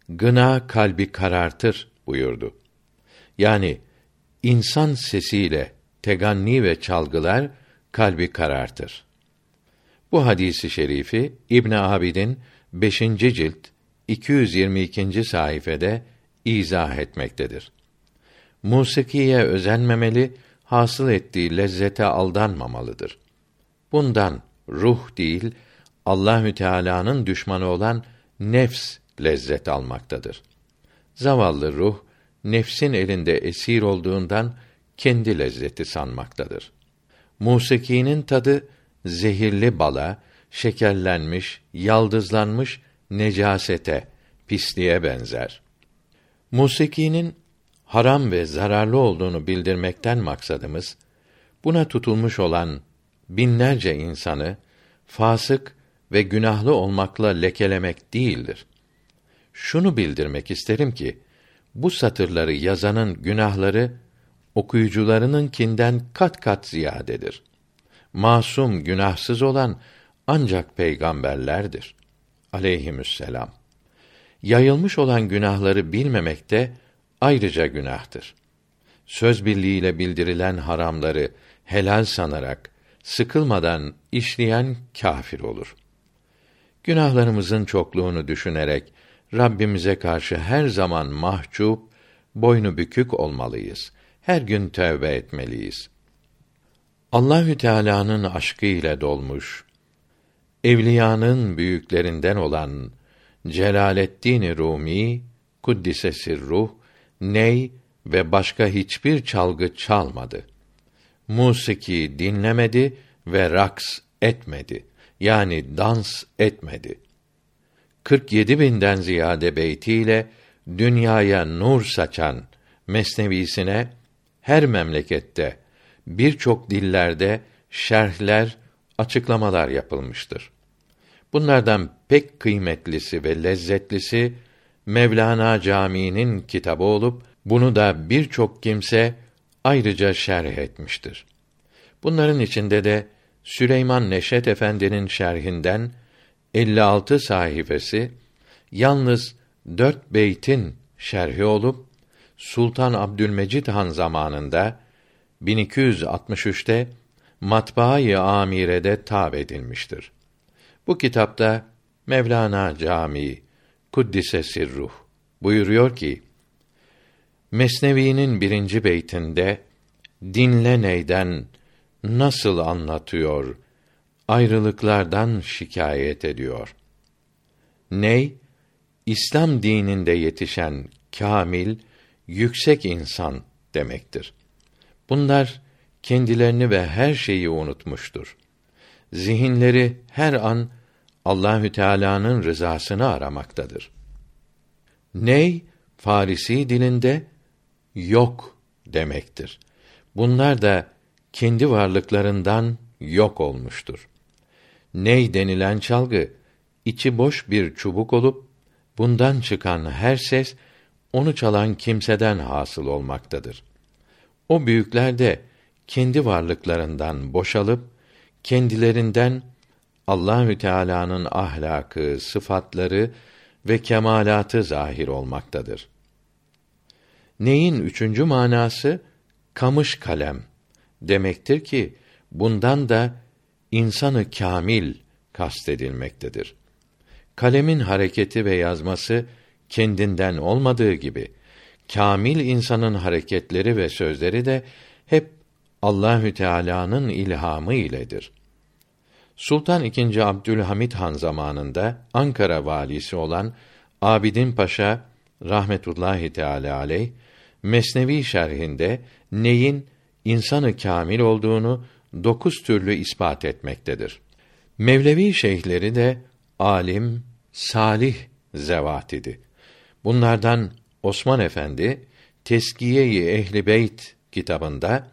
gına kalbi karartır buyurdu. Yani insan sesiyle teganni ve çalgılar kalbi karartır. Bu hadisi şerifi İbn Abidin 5. cilt 222. sayfede izah etmektedir. Musikiye özenmemeli, hasıl ettiği lezzete aldanmamalıdır. Bundan ruh değil, Allahü Teala'nın düşmanı olan nefs lezzet almaktadır. Zavallı ruh nefsin elinde esir olduğundan kendi lezzeti sanmaktadır. Musikinin tadı zehirli bala, şekerlenmiş, yaldızlanmış necasete, pisliğe benzer. Musikinin haram ve zararlı olduğunu bildirmekten maksadımız buna tutulmuş olan binlerce insanı fasık ve günahlı olmakla lekelemek değildir. Şunu bildirmek isterim ki bu satırları yazanın günahları okuyucularınınkinden kat kat ziyadedir. Masum, günahsız olan ancak peygamberlerdir. Aleyhimüsselam. Yayılmış olan günahları bilmemek de ayrıca günahtır. Söz birliğiyle bildirilen haramları helal sanarak sıkılmadan işleyen kâfir olur. Günahlarımızın çokluğunu düşünerek Rabbimize karşı her zaman mahcup, boynu bükük olmalıyız. Her gün tövbe etmeliyiz. Allahü Teala'nın aşkı ile dolmuş, evliyanın büyüklerinden olan Celaleddin Rumi kuddise sirruh ney ve başka hiçbir çalgı çalmadı. Musiki dinlemedi ve raks etmedi. Yani dans etmedi. 47 binden ziyade beytiyle dünyaya nur saçan mesnevisine her memlekette birçok dillerde şerhler, açıklamalar yapılmıştır. Bunlardan pek kıymetlisi ve lezzetlisi Mevlana Camii'nin kitabı olup bunu da birçok kimse ayrıca şerh etmiştir. Bunların içinde de Süleyman Neşet Efendi'nin şerhinden 56 sayfası yalnız dört beytin şerhi olup Sultan Abdülmecid Han zamanında 1263'te Matbaa-i Amire'de tab edilmiştir. Bu kitapta Mevlana Camii Kuddise Sirruh buyuruyor ki Mesnevi'nin birinci beytinde dinle neyden nasıl anlatıyor, ayrılıklardan şikayet ediyor. Ney, İslam dininde yetişen kamil, yüksek insan demektir. Bunlar kendilerini ve her şeyi unutmuştur. Zihinleri her an Allahü Teala'nın rızasını aramaktadır. Ney Farisi dilinde yok demektir. Bunlar da kendi varlıklarından yok olmuştur. Ney denilen çalgı içi boş bir çubuk olup bundan çıkan her ses onu çalan kimseden hasıl olmaktadır. O büyükler de kendi varlıklarından boşalıp kendilerinden Allahü Teala'nın ahlakı, sıfatları ve kemalatı zahir olmaktadır. Neyin üçüncü manası kamış kalem demektir ki bundan da insanı kamil kastedilmektedir. Kalemin hareketi ve yazması kendinden olmadığı gibi kamil insanın hareketleri ve sözleri de hep Allahü Teala'nın ilhamı iledir. Sultan II. Abdülhamit Han zamanında Ankara valisi olan Abidin Paşa rahmetullahi teala aleyh Mesnevi şerhinde neyin insanı kamil olduğunu dokuz türlü ispat etmektedir. Mevlevi şeyhleri de alim, salih zevat idi. Bunlardan Osman Efendi Teskiye-i Ehli Beyt kitabında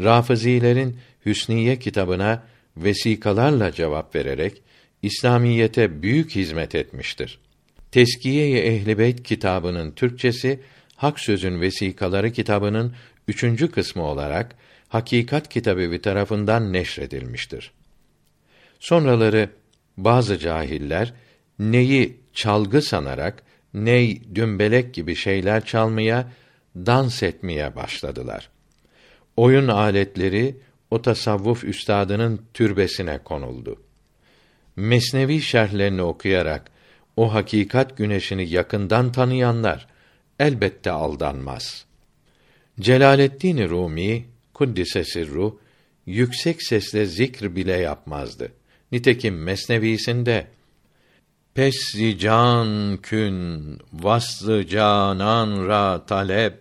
Rafizilerin Hüsniye kitabına vesikalarla cevap vererek İslamiyete büyük hizmet etmiştir. Teskiye-i Ehli Beyt kitabının Türkçesi Hak Sözün Vesikaları kitabının üçüncü kısmı olarak Hakikat Kitabevi tarafından neşredilmiştir. Sonraları bazı cahiller neyi çalgı sanarak ney, dümbelek gibi şeyler çalmaya, dans etmeye başladılar. Oyun aletleri o tasavvuf üstadının türbesine konuldu. Mesnevi şerhlerini okuyarak o hakikat güneşini yakından tanıyanlar elbette aldanmaz. Celaleddin Rumi kuddise sirru yüksek sesle zikr bile yapmazdı. Nitekim Mesnevisinde Pes can kün vaslı canan ra talep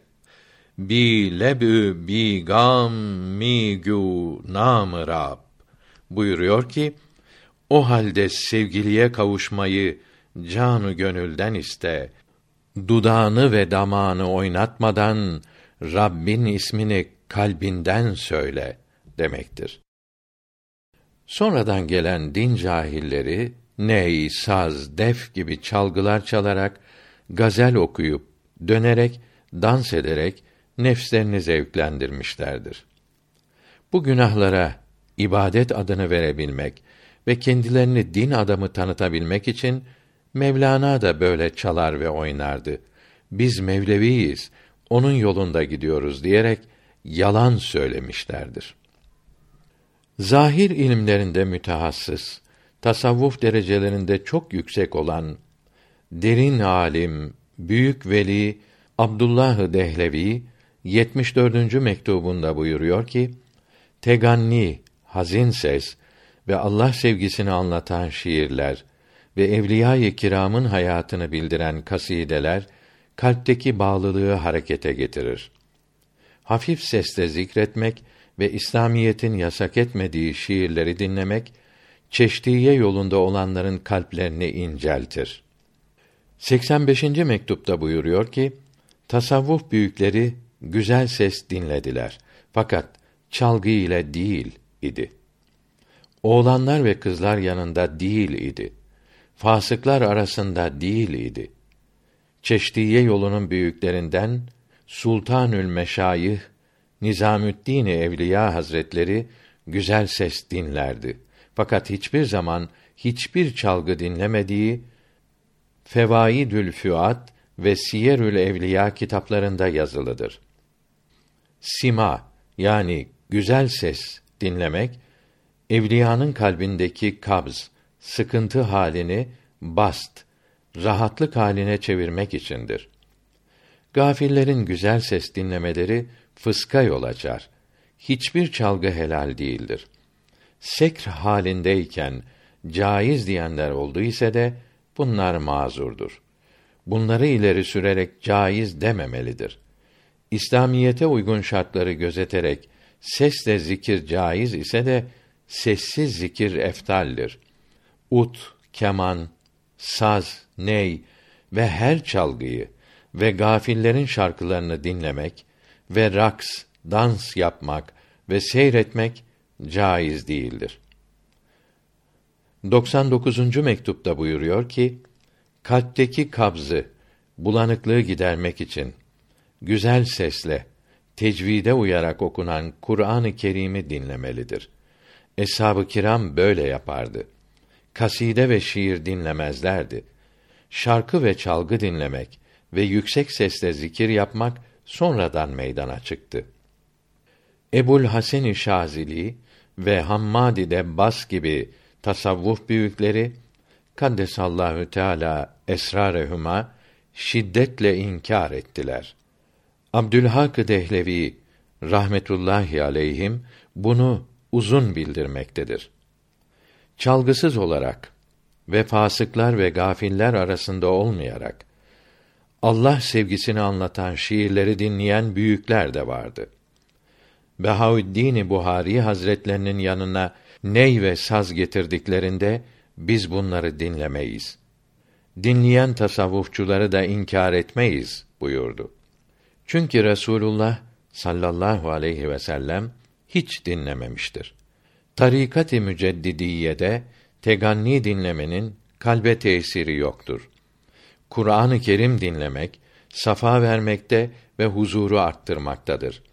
bi lebü bi gam mi gü nam rab buyuruyor ki o halde sevgiliye kavuşmayı canı gönülden iste dudağını ve damağını oynatmadan Rabbin ismini kalbinden söyle demektir. Sonradan gelen din cahilleri ney, saz, def gibi çalgılar çalarak gazel okuyup dönerek dans ederek nefslerini zevklendirmişlerdir. Bu günahlara ibadet adını verebilmek ve kendilerini din adamı tanıtabilmek için Mevlana da böyle çalar ve oynardı. Biz Mevleviyiz, onun yolunda gidiyoruz diyerek yalan söylemişlerdir. Zahir ilimlerinde mütehassıs, tasavvuf derecelerinde çok yüksek olan derin alim, büyük veli Abdullah Dehlevi 74. mektubunda buyuruyor ki: Teganni, hazin ses ve Allah sevgisini anlatan şiirler ve evliya-i kiramın hayatını bildiren kasideler kalpteki bağlılığı harekete getirir. Hafif sesle zikretmek ve İslamiyetin yasak etmediği şiirleri dinlemek çeşdiye yolunda olanların kalplerini inceltir. 85. mektupta buyuruyor ki: Tasavvuf büyükleri güzel ses dinlediler. Fakat çalgı ile değil idi. Oğlanlar ve kızlar yanında değil idi. Fasıklar arasında değil idi. Çeşdiye yolunun büyüklerinden Sultanül Meşayih Nizamüddin Evliya Hazretleri güzel ses dinlerdi. Fakat hiçbir zaman hiçbir çalgı dinlemediği Fevaidül Füat ve Siyerül Evliya kitaplarında yazılıdır. Sima yani güzel ses dinlemek evliyanın kalbindeki kabz, sıkıntı halini bast, rahatlık haline çevirmek içindir. Gafillerin güzel ses dinlemeleri fıska yol açar. Hiçbir çalgı helal değildir. Sekr halindeyken caiz diyenler oldu ise de bunlar mazurdur. Bunları ileri sürerek caiz dememelidir. İslamiyete uygun şartları gözeterek sesle zikir caiz ise de sessiz zikir eftaldir. Ut, keman, saz, ney ve her çalgıyı ve gafillerin şarkılarını dinlemek ve raks, dans yapmak ve seyretmek caiz değildir. 99. mektupta buyuruyor ki, kalpteki kabzı, bulanıklığı gidermek için güzel sesle tecvide uyarak okunan Kur'an-ı Kerim'i dinlemelidir. Eshab-ı kiram böyle yapardı. Kaside ve şiir dinlemezlerdi. Şarkı ve çalgı dinlemek ve yüksek sesle zikir yapmak sonradan meydana çıktı. Ebul Hasan-ı Şazili ve Hammadi de Bas gibi tasavvuf büyükleri kaddesallahu teala esrarehuma şiddetle inkar ettiler. Abdülhak Dehlevi rahmetullahi aleyhim bunu uzun bildirmektedir. Çalgısız olarak ve fasıklar ve gafiller arasında olmayarak Allah sevgisini anlatan şiirleri dinleyen büyükler de vardı. Behaüddin Buhari Hazretlerinin yanına ney ve saz getirdiklerinde biz bunları dinlemeyiz. Dinleyen tasavvufçuları da inkar etmeyiz buyurdu. Çünkü Resulullah sallallahu aleyhi ve sellem hiç dinlememiştir. Tarikat-ı Müceddidiyede teganni dinlemenin kalbe tesiri yoktur. Kur'an-ı Kerim dinlemek safa vermekte ve huzuru arttırmaktadır.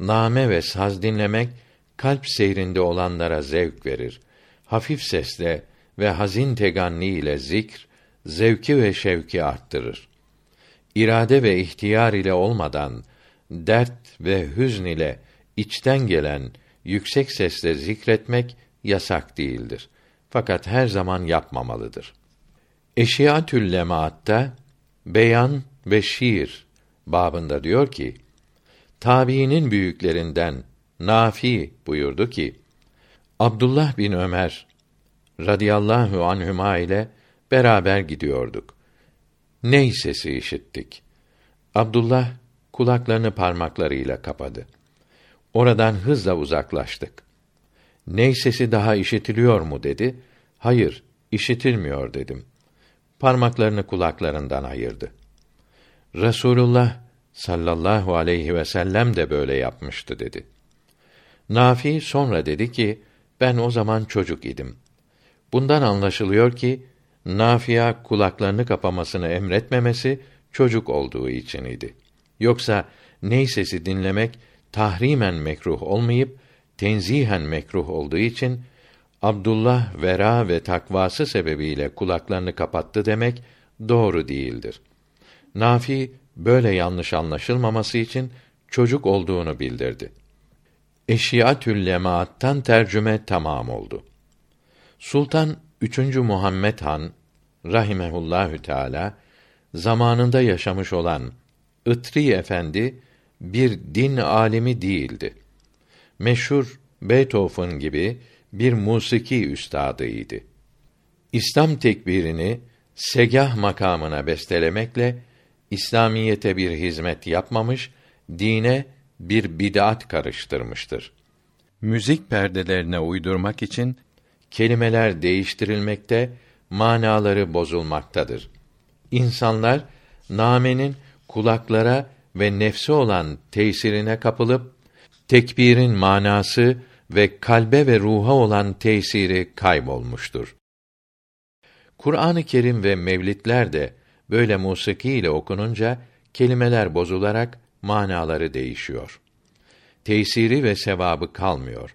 Name ve saz dinlemek kalp seyrinde olanlara zevk verir. Hafif sesle ve hazin teganni ile zikr zevki ve şevki arttırır. İrade ve ihtiyar ile olmadan dert ve hüzn ile içten gelen yüksek sesle zikretmek yasak değildir. Fakat her zaman yapmamalıdır. Eşiyatül Lemaatta beyan ve şiir babında diyor ki: Tabiinin büyüklerinden Nafi buyurdu ki: Abdullah bin Ömer radıyallahu anhüma ile beraber gidiyorduk. Ney sesi işittik. Abdullah kulaklarını parmaklarıyla kapadı. Oradan hızla uzaklaştık. Ney sesi daha işitiliyor mu dedi. Hayır, işitilmiyor dedim. Parmaklarını kulaklarından ayırdı. Resulullah sallallahu aleyhi ve sellem de böyle yapmıştı dedi. Nafi sonra dedi ki, ben o zaman çocuk idim. Bundan anlaşılıyor ki, Nafia kulaklarını kapamasını emretmemesi çocuk olduğu için idi. Yoksa ney sesi dinlemek tahrimen mekruh olmayıp tenzihen mekruh olduğu için Abdullah vera ve takvası sebebiyle kulaklarını kapattı demek doğru değildir. Nafi böyle yanlış anlaşılmaması için çocuk olduğunu bildirdi. Eşiyatül Lemaat'tan tercüme tamam oldu. Sultan 3. Muhammed Han rahimehullahü teala zamanında yaşamış olan Itri Efendi bir din alimi değildi. Meşhur Beethoven gibi bir musiki üstadıydı. İslam tekbirini segah makamına bestelemekle İslamiyete bir hizmet yapmamış, dine bir bid'at karıştırmıştır. Müzik perdelerine uydurmak için kelimeler değiştirilmekte, manaları bozulmaktadır. İnsanlar namenin kulaklara ve nefse olan tesirine kapılıp tekbirin manası ve kalbe ve ruha olan tesiri kaybolmuştur. Kur'an-ı Kerim ve mevlidler de böyle musiki ile okununca kelimeler bozularak manaları değişiyor. Tesiri ve sevabı kalmıyor.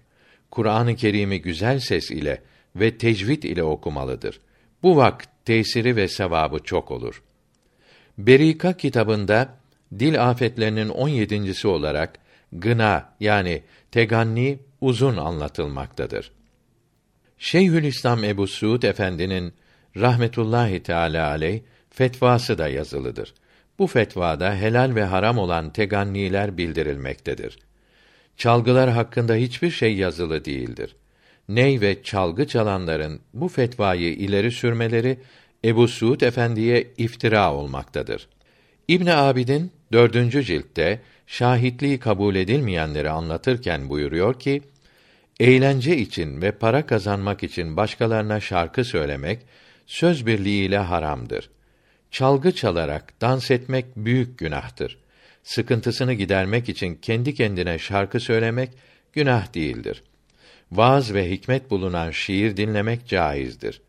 Kur'an-ı Kerim'i güzel ses ile ve tecvid ile okumalıdır. Bu vakt tesiri ve sevabı çok olur. Berika kitabında dil afetlerinin on yedincisi olarak gına yani teganni uzun anlatılmaktadır. Şeyhülislam Ebu Suud Efendi'nin rahmetullahi teala aleyh fetvası da yazılıdır. Bu fetvada helal ve haram olan teganniler bildirilmektedir. Çalgılar hakkında hiçbir şey yazılı değildir. Ney ve çalgı çalanların bu fetvayı ileri sürmeleri Ebu Suud Efendi'ye iftira olmaktadır. İbn Abidin dördüncü ciltte şahitliği kabul edilmeyenleri anlatırken buyuruyor ki eğlence için ve para kazanmak için başkalarına şarkı söylemek söz birliğiyle haramdır. Çalgı çalarak dans etmek büyük günahtır. Sıkıntısını gidermek için kendi kendine şarkı söylemek günah değildir. Vaaz ve hikmet bulunan şiir dinlemek caizdir.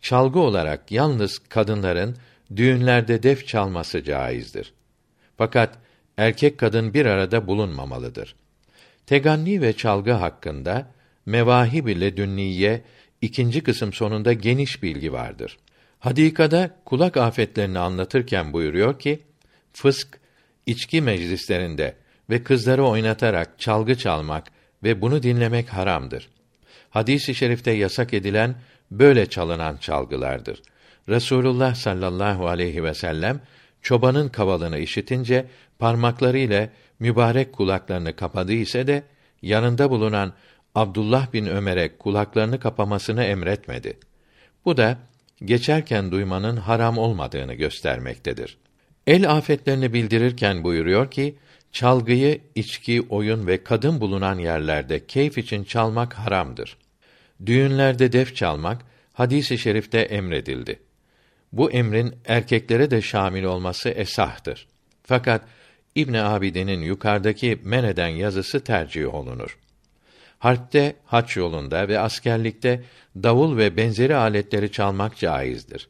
Çalgı olarak yalnız kadınların düğünlerde def çalması caizdir. Fakat erkek kadın bir arada bulunmamalıdır. Teganni ve çalgı hakkında Mevahib ile Dünniye ikinci kısım sonunda geniş bilgi vardır. Hadikada kulak afetlerini anlatırken buyuruyor ki, fısk, içki meclislerinde ve kızları oynatarak çalgı çalmak ve bunu dinlemek haramdır. Hadis-i şerifte yasak edilen böyle çalınan çalgılardır. Resulullah sallallahu aleyhi ve sellem çobanın kavalını işitince parmakları ile mübarek kulaklarını kapadı ise de yanında bulunan Abdullah bin Ömer'e kulaklarını kapamasını emretmedi. Bu da geçerken duymanın haram olmadığını göstermektedir. El afetlerini bildirirken buyuruyor ki, çalgıyı içki, oyun ve kadın bulunan yerlerde keyif için çalmak haramdır. Düğünlerde def çalmak hadisi i şerifte emredildi. Bu emrin erkeklere de şamil olması esahtır. Fakat İbn Abidin'in yukarıdaki meneden yazısı tercih olunur. Harpte, haç yolunda ve askerlikte davul ve benzeri aletleri çalmak caizdir.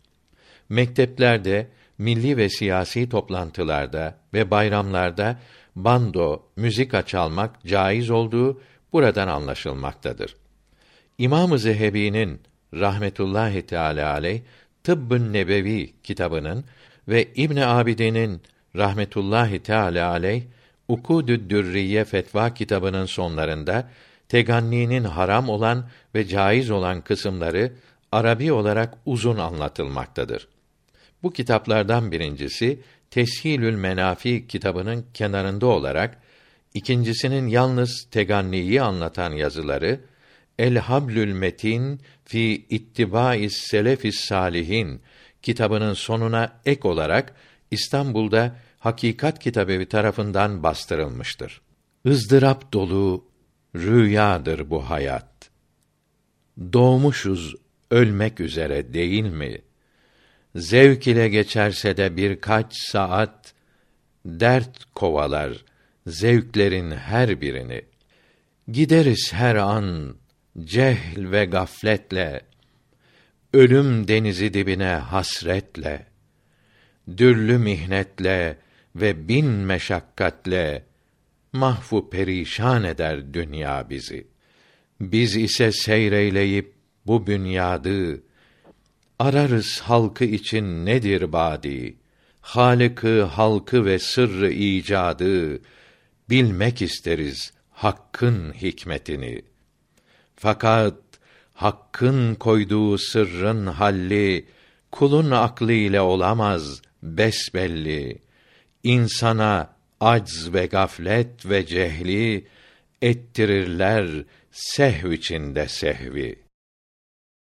Mekteplerde, milli ve siyasi toplantılarda ve bayramlarda bando, müzik çalmak caiz olduğu buradan anlaşılmaktadır. İmam-ı Zehebi'nin rahmetullahi teala aleyh Tıbbın Nebevi kitabının ve İbn Abidin'in rahmetullahi teala aleyh Ukudü Dürriye fetva kitabının sonlarında teganninin haram olan ve caiz olan kısımları Arabi olarak uzun anlatılmaktadır. Bu kitaplardan birincisi Teshilül Menafi kitabının kenarında olarak ikincisinin yalnız teganniyi anlatan yazıları El Hablül Metin fi İttiba'is Selefis Salihin kitabının sonuna ek olarak İstanbul'da Hakikat Kitabevi tarafından bastırılmıştır. ızdırap dolu rüyadır bu hayat. Doğmuşuz ölmek üzere değil mi? Zevk ile geçerse de birkaç saat dert kovalar zevklerin her birini. Gideriz her an cehl ve gafletle ölüm denizi dibine hasretle dürlü mihnetle ve bin meşakkatle mahvu perişan eder dünya bizi. Biz ise seyreyleyip bu bünyadı ararız halkı için nedir badi? Halıkı, halkı ve sırrı icadı bilmek isteriz hakkın hikmetini. Fakat hakkın koyduğu sırrın halli kulun aklı ile olamaz besbelli. İnsana acz ve gaflet ve cehli ettirirler sehv içinde sehvi.